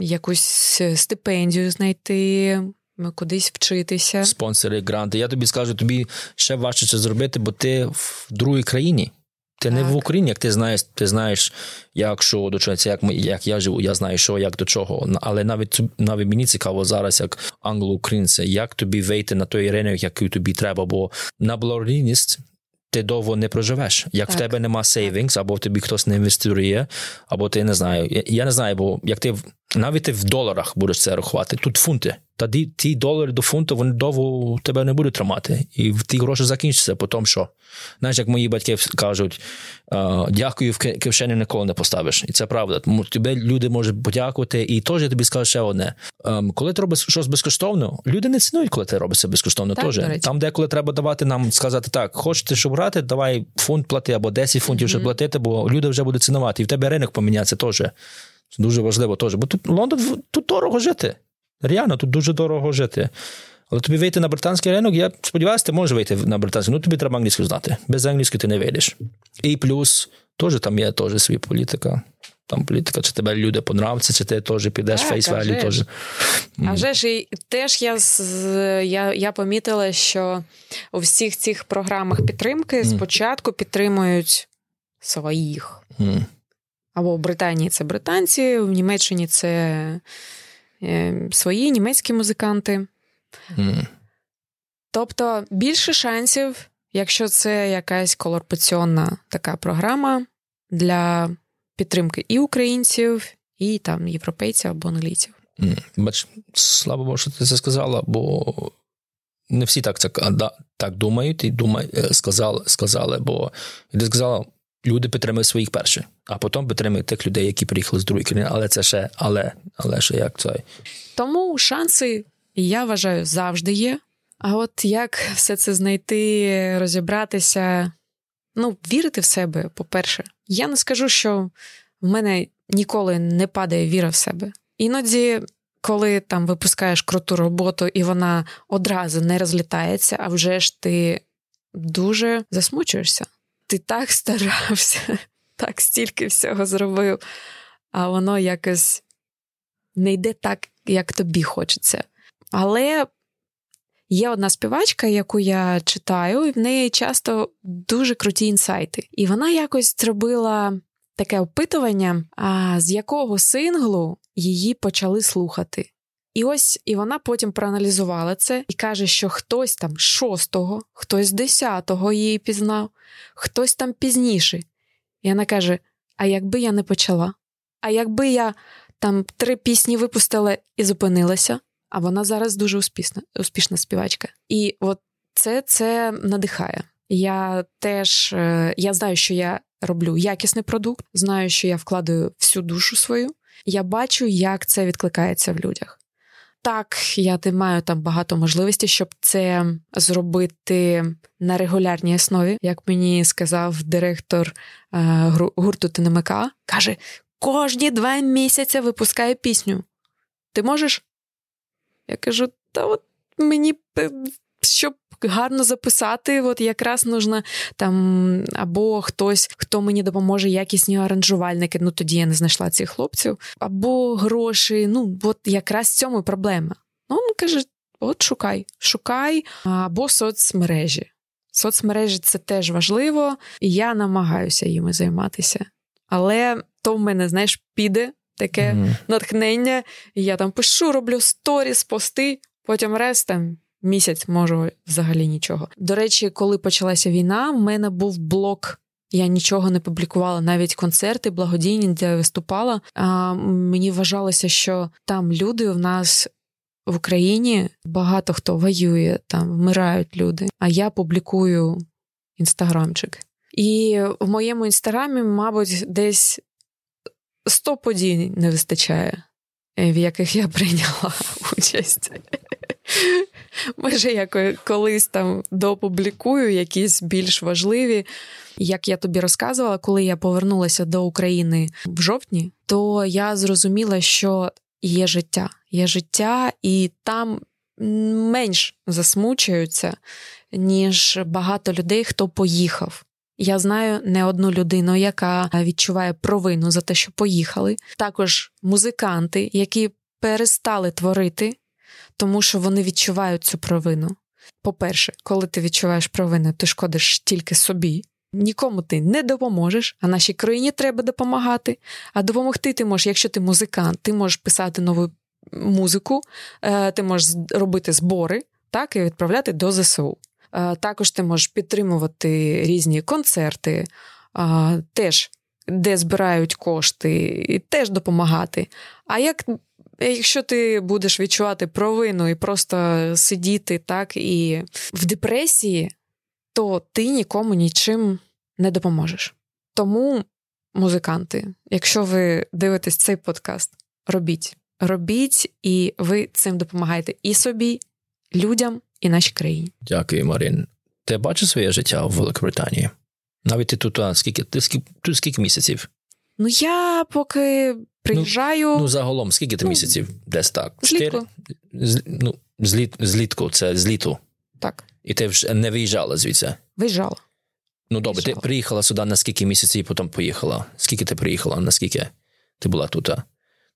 Speaker 2: якусь стипендію знайти. Кудись вчитися.
Speaker 1: Спонсори, гранти. Я тобі скажу, тобі ще важче це зробити, бо ти в другій країні. Ти так. не в Україні, як ти знаєш, ти знаєш, як що до чого, це як ми, як я живу, я знаю, що як до чого. Але навіть навіть мені цікаво зараз, як англо-українця, як тобі вийти на той ринок, який тобі треба, бо на благодійність ти довго не проживеш. Як так. в тебе нема сейвінгс, або в тобі хтось не інвестує, або ти не знаю. Я, я не знаю, бо як ти навіть ти в доларах будеш це рахувати, тут фунти. Тоді ті долари до фунту вони довго тебе не будуть тримати. І ті гроші закінчаться, потім що. Знаєш, як мої батьки кажуть, дякую, в кишені ніколи не поставиш. І це правда. Тому тебе люди можуть подякувати, і теж я тобі скажу ще одне. Ем, коли ти робиш щось безкоштовно, люди не цінують, коли ти робиш це безкоштовно. Так, теж. Там, деколи треба давати нам сказати, так, хочете, щоб брати, давай фунт плати або 10 фунтів, щоб mm-hmm. платити, бо люди вже будуть цінувати. І в тебе ринок поміняється теж. Це дуже важливо теж. Бо тут Лондон тут дорого жити. Реально, тут дуже дорого жити. Але тобі вийти на британський ринок, я сподіваюся, ти можеш вийти на британський, ну тобі треба англійську знати. Без англійської ти не вийдеш. І плюс, теж там є теж свій політика. Там політика, чи тебе люди понравиться, чи ти теж підеш фейс value теж.
Speaker 2: А вже ж і теж я я, я помітила, що у всіх цих програмах підтримки mm. спочатку підтримують своїх.
Speaker 1: Mm.
Speaker 2: Або в Британії це британці, в Німеччині це е, свої німецькі музиканти.
Speaker 1: Mm.
Speaker 2: Тобто більше шансів, якщо це якась колорпаційна така програма для підтримки і українців, і там європейців або англійців.
Speaker 1: Mm. Бач, слава Богу, що ти це сказала, бо не всі так це так думають і думають, е, сказали, сказали, бо ти сказала, люди підтримують своїх перших, а потім підтримують тих людей, які приїхали з другої країни. Але це ще, але, але ще як це.
Speaker 2: Тому шанси, я вважаю, завжди є. А от як все це знайти, розібратися, ну, вірити в себе, по-перше, я не скажу, що в мене ніколи не падає віра в себе. Іноді, коли там випускаєш круту роботу, і вона одразу не розлітається, а вже ж ти дуже засмучуєшся ти так старався, так стільки всього зробив, а воно якось не йде так, як тобі хочеться. Але є одна співачка, яку я читаю, і в неї часто дуже круті інсайти. І вона якось зробила таке опитування, з якого синглу її почали слухати. І ось і вона потім проаналізувала це і каже, що хтось там шостого, хтось десятого її пізнав, хтось там пізніше. І вона каже: А якби я не почала? А якби я там три пісні випустила і зупинилася, а вона зараз дуже успішна, успішна співачка. І от це це надихає. Я теж е, я знаю, що я роблю якісний продукт, знаю, що я вкладаю всю душу свою. Я бачу, як це відкликається в людях. Так, я маю там багато можливостей, щоб це зробити на регулярній основі. Як мені сказав директор е, гурту ТНМК, каже: кожні два місяці випускає пісню. Ти можеш? Я кажу: та от мені щоб гарно записати, от якраз нужно там або хтось, хто мені допоможе, якісні аранжувальники. Ну тоді я не знайшла цих хлопців, або гроші. Ну, от якраз в цьому проблема. Ну, він каже: от шукай, шукай, або соцмережі. Соцмережі це теж важливо, і я намагаюся їми займатися. Але то в мене, знаєш, піде таке mm-hmm. натхнення, і я там пишу, роблю сторіс, пости, потім там місяць можу взагалі нічого. До речі, коли почалася війна, в мене був блок. Я нічого не публікувала, навіть концерти, благодійні, де я виступала. А мені вважалося, що там люди в нас в Україні багато хто воює, там вмирають люди. А я публікую інстаграмчик. І в моєму інстаграмі, мабуть, десь 100 подій не вистачає, в яких я прийняла участь. Може, я колись там допублікую якісь більш важливі. Як я тобі розказувала, коли я повернулася до України в жовтні, то я зрозуміла, що є життя, є життя, і там менш засмучуються, ніж багато людей, хто поїхав. Я знаю не одну людину, яка відчуває провину за те, що поїхали. Також музиканти, які перестали творити тому що вони відчувають цю провину. По-перше, коли ти відчуваєш провину, ти шкодиш тільки собі. Нікому ти не допоможеш, а нашій країні треба допомагати. А допомогти ти можеш, якщо ти музикант, ти можеш писати нову музику, е, ти можеш робити збори так, і відправляти до ЗСУ. Е, також ти можеш підтримувати різні концерти, теж де збирають кошти, і теж допомагати. А як Якщо ти будеш відчувати провину і просто сидіти так і в депресії, то ти нікому нічим не допоможеш. Тому, музиканти, якщо ви дивитесь цей подкаст, робіть. Робіть, і ви цим допомагаєте і собі, людям, і нашій країні.
Speaker 1: Дякую, Марин. Ти бачиш своє життя в Великобританії? Навіть ти тут а, скільки ти скільки, тут скільки місяців?
Speaker 2: Ну, я поки приїжджаю.
Speaker 1: Ну, ну загалом, скільки ти ну, місяців? Десь так? Чотири? З, ну, зліт, злітку, це з літу.
Speaker 2: Так.
Speaker 1: І ти вже не виїжджала звідси?
Speaker 2: Виїжджала.
Speaker 1: Ну добре, виїжджала. ти приїхала сюди на скільки місяців і потім поїхала. Скільки ти приїхала? Наскільки ти була тут?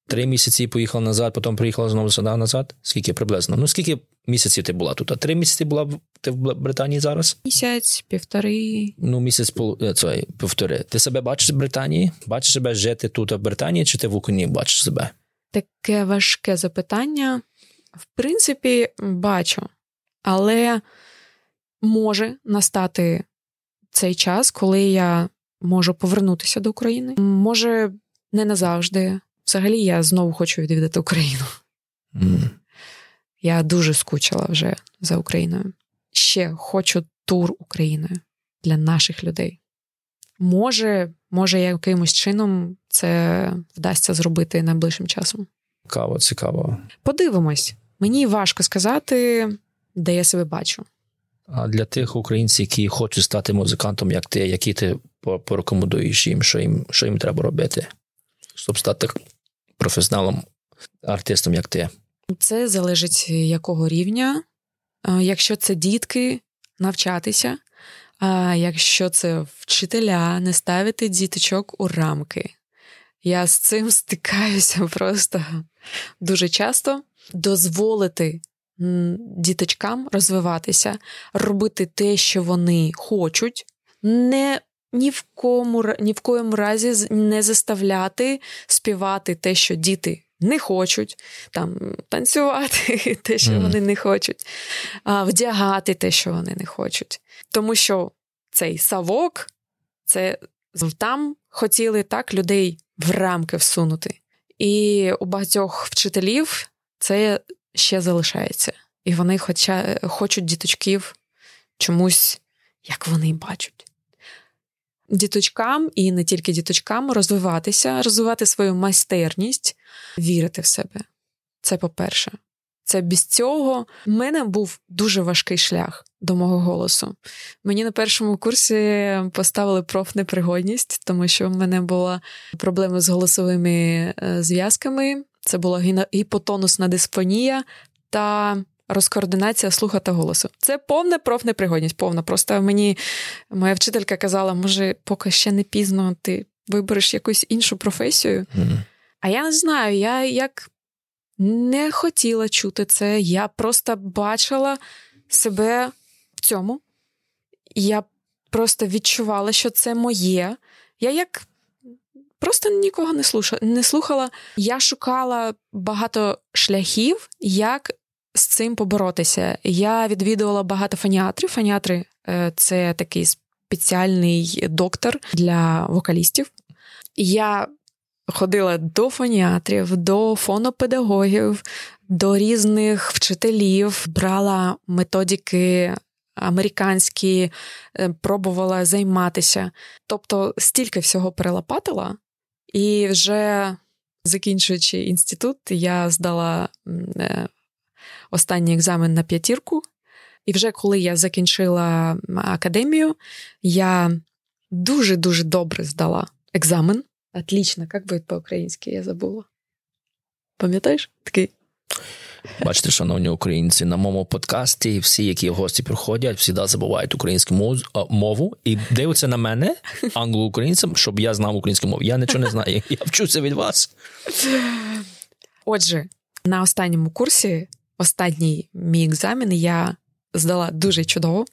Speaker 1: Три місяці поїхала назад, потім приїхала знову сюди назад. Скільки приблизно? Ну скільки місяців ти була тут? Три місяці була ти в Британії зараз?
Speaker 2: Місяць, півтори.
Speaker 1: Ну, місяць е, це, півтори. Ти себе бачиш в Британії? Бачиш себе жити тут в Британії, чи ти в Україні бачиш себе?
Speaker 2: Таке важке запитання. В принципі, бачу, але може настати цей час, коли я можу повернутися до України. Може, не назавжди. Взагалі, я знову хочу відвідати Україну. Mm. Я дуже скучила вже за Україною. Ще хочу тур Україною для наших людей. Може, може, якимось чином це вдасться зробити найближчим часом.
Speaker 1: Цікаво, цікаво.
Speaker 2: Подивимось. Мені важко сказати, де я себе бачу.
Speaker 1: А для тих українців, які хочуть стати музикантом, як ти, які ти порекомендуєш їм, що їм що їм треба робити, щоб стати професіоналом, артистом, як ти?
Speaker 2: Це залежить якого рівня. Якщо це дітки, навчатися. А якщо це вчителя, не ставити діточок у рамки. Я з цим стикаюся просто дуже часто. Дозволити діточкам розвиватися, робити те, що вони хочуть, не ні в кому ні в коєму разі не заставляти співати те, що діти не хочуть, там танцювати те, що mm. вони не хочуть, а, вдягати те, що вони не хочуть. Тому що цей савок, це там хотіли так людей в рамки всунути. І у багатьох вчителів це ще залишається. І вони хоча, хочуть діточків чомусь, як вони бачать. Діточкам і не тільки діточкам розвиватися, розвивати свою майстерність, вірити в себе. Це по-перше. Це без цього в мене був дуже важкий шлях до мого голосу. Мені на першому курсі поставили профнепригодність, тому що в мене була проблема з голосовими е, зв'язками. Це була гіпотонусна диспонія та розкоординація слуха та голосу. Це повна профнепригодність, повна. Просто мені моя вчителька казала, може, поки ще не пізно ти вибереш якусь іншу професію. Mm-hmm. А я не знаю, я як не хотіла чути це. Я просто бачила себе в цьому. Я просто відчувала, що це моє. Я як просто нікого не слушала, не слухала. Я шукала багато шляхів, як з цим поборотися. Я відвідувала багато фаніатрів. Фаніатри е, це такий спеціальний доктор для вокалістів. Я ходила до фоніатрів, до фонопедагогів, до різних вчителів, брала методики американські, е, пробувала займатися. Тобто стільки всього перелопатила, і вже закінчуючи інститут, я здала е, останній екзамен на п'ятірку. І вже коли я закінчила академію, я дуже-дуже добре здала екзамен. Отлично, як буде по-українськи, я забула. Пам'ятаєш? Такий.
Speaker 1: Бачите, шановні українці, на моєму подкасті всі, які гості приходять, завжди забувають українську мову і дивляться на мене, англо-українцям, щоб я знав українську мову. Я нічого не знаю. Я вчуся від вас.
Speaker 2: Отже, на останньому курсі, останній мій екзамен, я здала дуже чудово.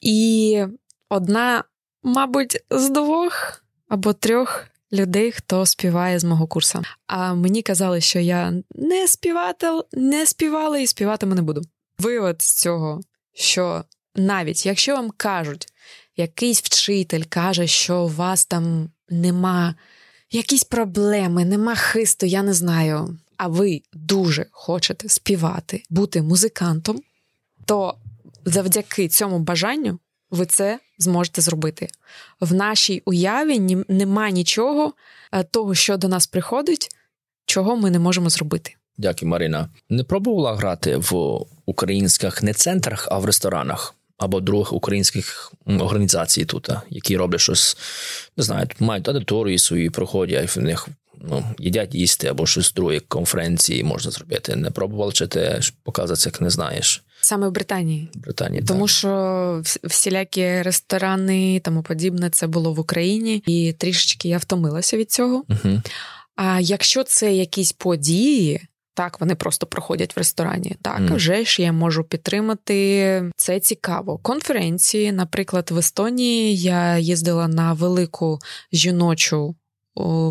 Speaker 2: І одна, мабуть, з двох або трьох людей, хто співає з мого курсу. А мені казали, що я не співатель, не співала і співатиме не буду. Вивод з цього, що навіть якщо вам кажуть, якийсь вчитель каже, що у вас там нема якісь проблеми, нема хисту, я не знаю. А ви дуже хочете співати, бути музикантом, то завдяки цьому бажанню ви це зможете зробити. В нашій уяві нема нічого е, того, що до нас приходить, чого ми не можемо зробити.
Speaker 1: Дякую, Марина. Не пробувала грати в українських не центрах, а в ресторанах або других українських організацій тут, які роблять щось, не знаю, мають аудиторії свої, проходять в них. Ну, їдять їсти або щось друге конференції можна зробити. Не пробував чи ти показати, як не знаєш.
Speaker 2: Саме в Британії.
Speaker 1: Британії,
Speaker 2: Тому
Speaker 1: так.
Speaker 2: що всілякі ресторани і тому подібне це було в Україні, і трішечки я втомилася від цього.
Speaker 1: Угу.
Speaker 2: А якщо це якісь події, так вони просто проходять в ресторані. Так, mm. вже ж я можу підтримати це цікаво. Конференції, наприклад, в Естонії я їздила на велику жіночу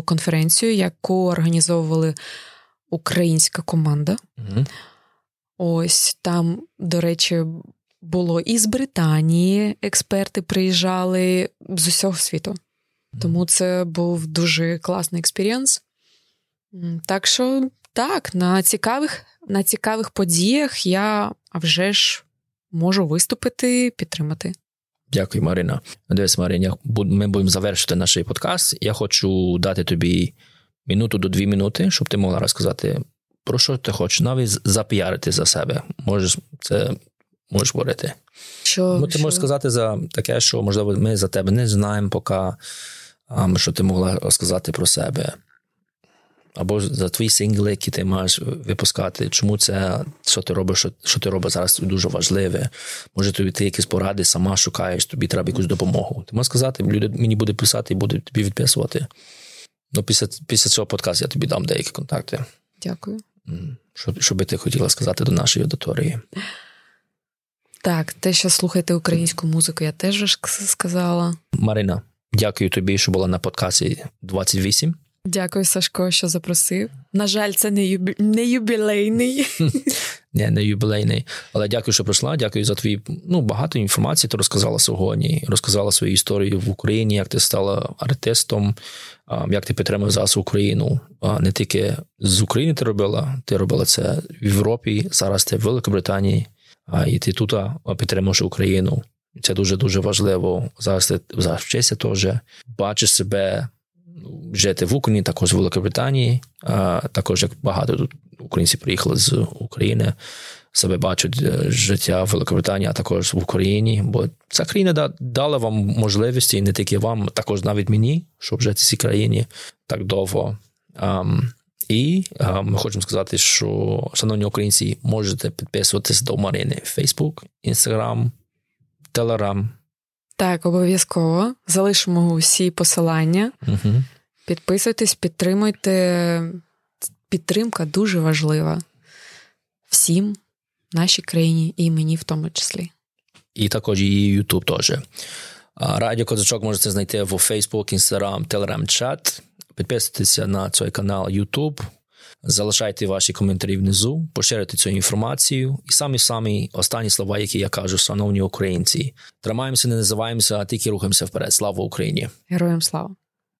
Speaker 2: конференцію, яку організовували українська команда.
Speaker 1: Mm.
Speaker 2: Ось там, до речі, було і з Британії експерти приїжджали з усього світу. Тому це був дуже класний experience. Так що, так, на цікавих на цікавих подіях я а вже ж можу виступити, підтримати.
Speaker 1: Дякую, Марина. Дивись, Марина, ми будемо завершити наш подкаст. Я хочу дати тобі минуту до дві минути, щоб ти могла розказати про що ти хочеш, навіть запіарити за себе. Можеш це можеш говорити.
Speaker 2: Що,
Speaker 1: ну, Ти
Speaker 2: що?
Speaker 1: можеш сказати за таке, що можливо ми за тебе не знаємо, поки що ти могла розказати про себе. Або за твої сингли, які ти маєш випускати, чому це, що ти робиш, що, що ти робиш зараз, дуже важливе. Може, тобі ти якісь поради сама шукаєш, тобі треба якусь допомогу. Ти можеш сказати, люди мені буде писати і буде тобі відписувати. Ну, після після цього подкасту я тобі дам деякі контакти.
Speaker 2: Дякую.
Speaker 1: Що, що би ти хотіла сказати до нашої аудиторії?
Speaker 2: Так, те, що слухайте українську музику, я теж сказала.
Speaker 1: Марина, дякую тобі, що була на подкасті 28.
Speaker 2: Дякую, Сашко, що запросив. На жаль, це не юбі... не юбілейний.
Speaker 1: не, не юбілейний. Але дякую, що прийшла. Дякую за твої ну, багато інформації. Ти розказала сьогодні. Розказала свою історію в Україні, як ти стала артистом, як ти підтримав зараз Україну. Не тільки з України ти робила, ти робила це в Європі. Зараз ти в Великобританії, і ти тут підтримуєш Україну. Це дуже дуже важливо. Зараз ти зараз вчишся теж. Бачиш себе жити в Україні, також в Великобританії. Також як багато тут українців приїхали з України. Себе бачать е, життя в Великобританії, а також в Україні, бо ця країна дала вам можливості, і не тільки вам, також навіть мені, щоб жити в цій країні так довго. І uh, ми хочемо сказати, що, шановні українці, можете підписуватись до Марини в Facebook, Instagram, Telegram.
Speaker 2: Так, обов'язково залишимо усі посилання.
Speaker 1: Угу.
Speaker 2: Підписуйтесь, підтримуйте. Підтримка дуже важлива всім, нашій країні і мені в тому числі.
Speaker 1: І також і YouTube теж. Радіо Козачок можете знайти в Facebook, Instagram, Telegram чат. Підписуйтеся на цей канал YouTube. Залишайте ваші коментарі внизу, поширюйте цю інформацію. І самі самі останні слова, які я кажу, шановні українці. Тримаємося, не називаємося, а тільки рухаємося вперед. Слава Україні!
Speaker 2: Героям слава!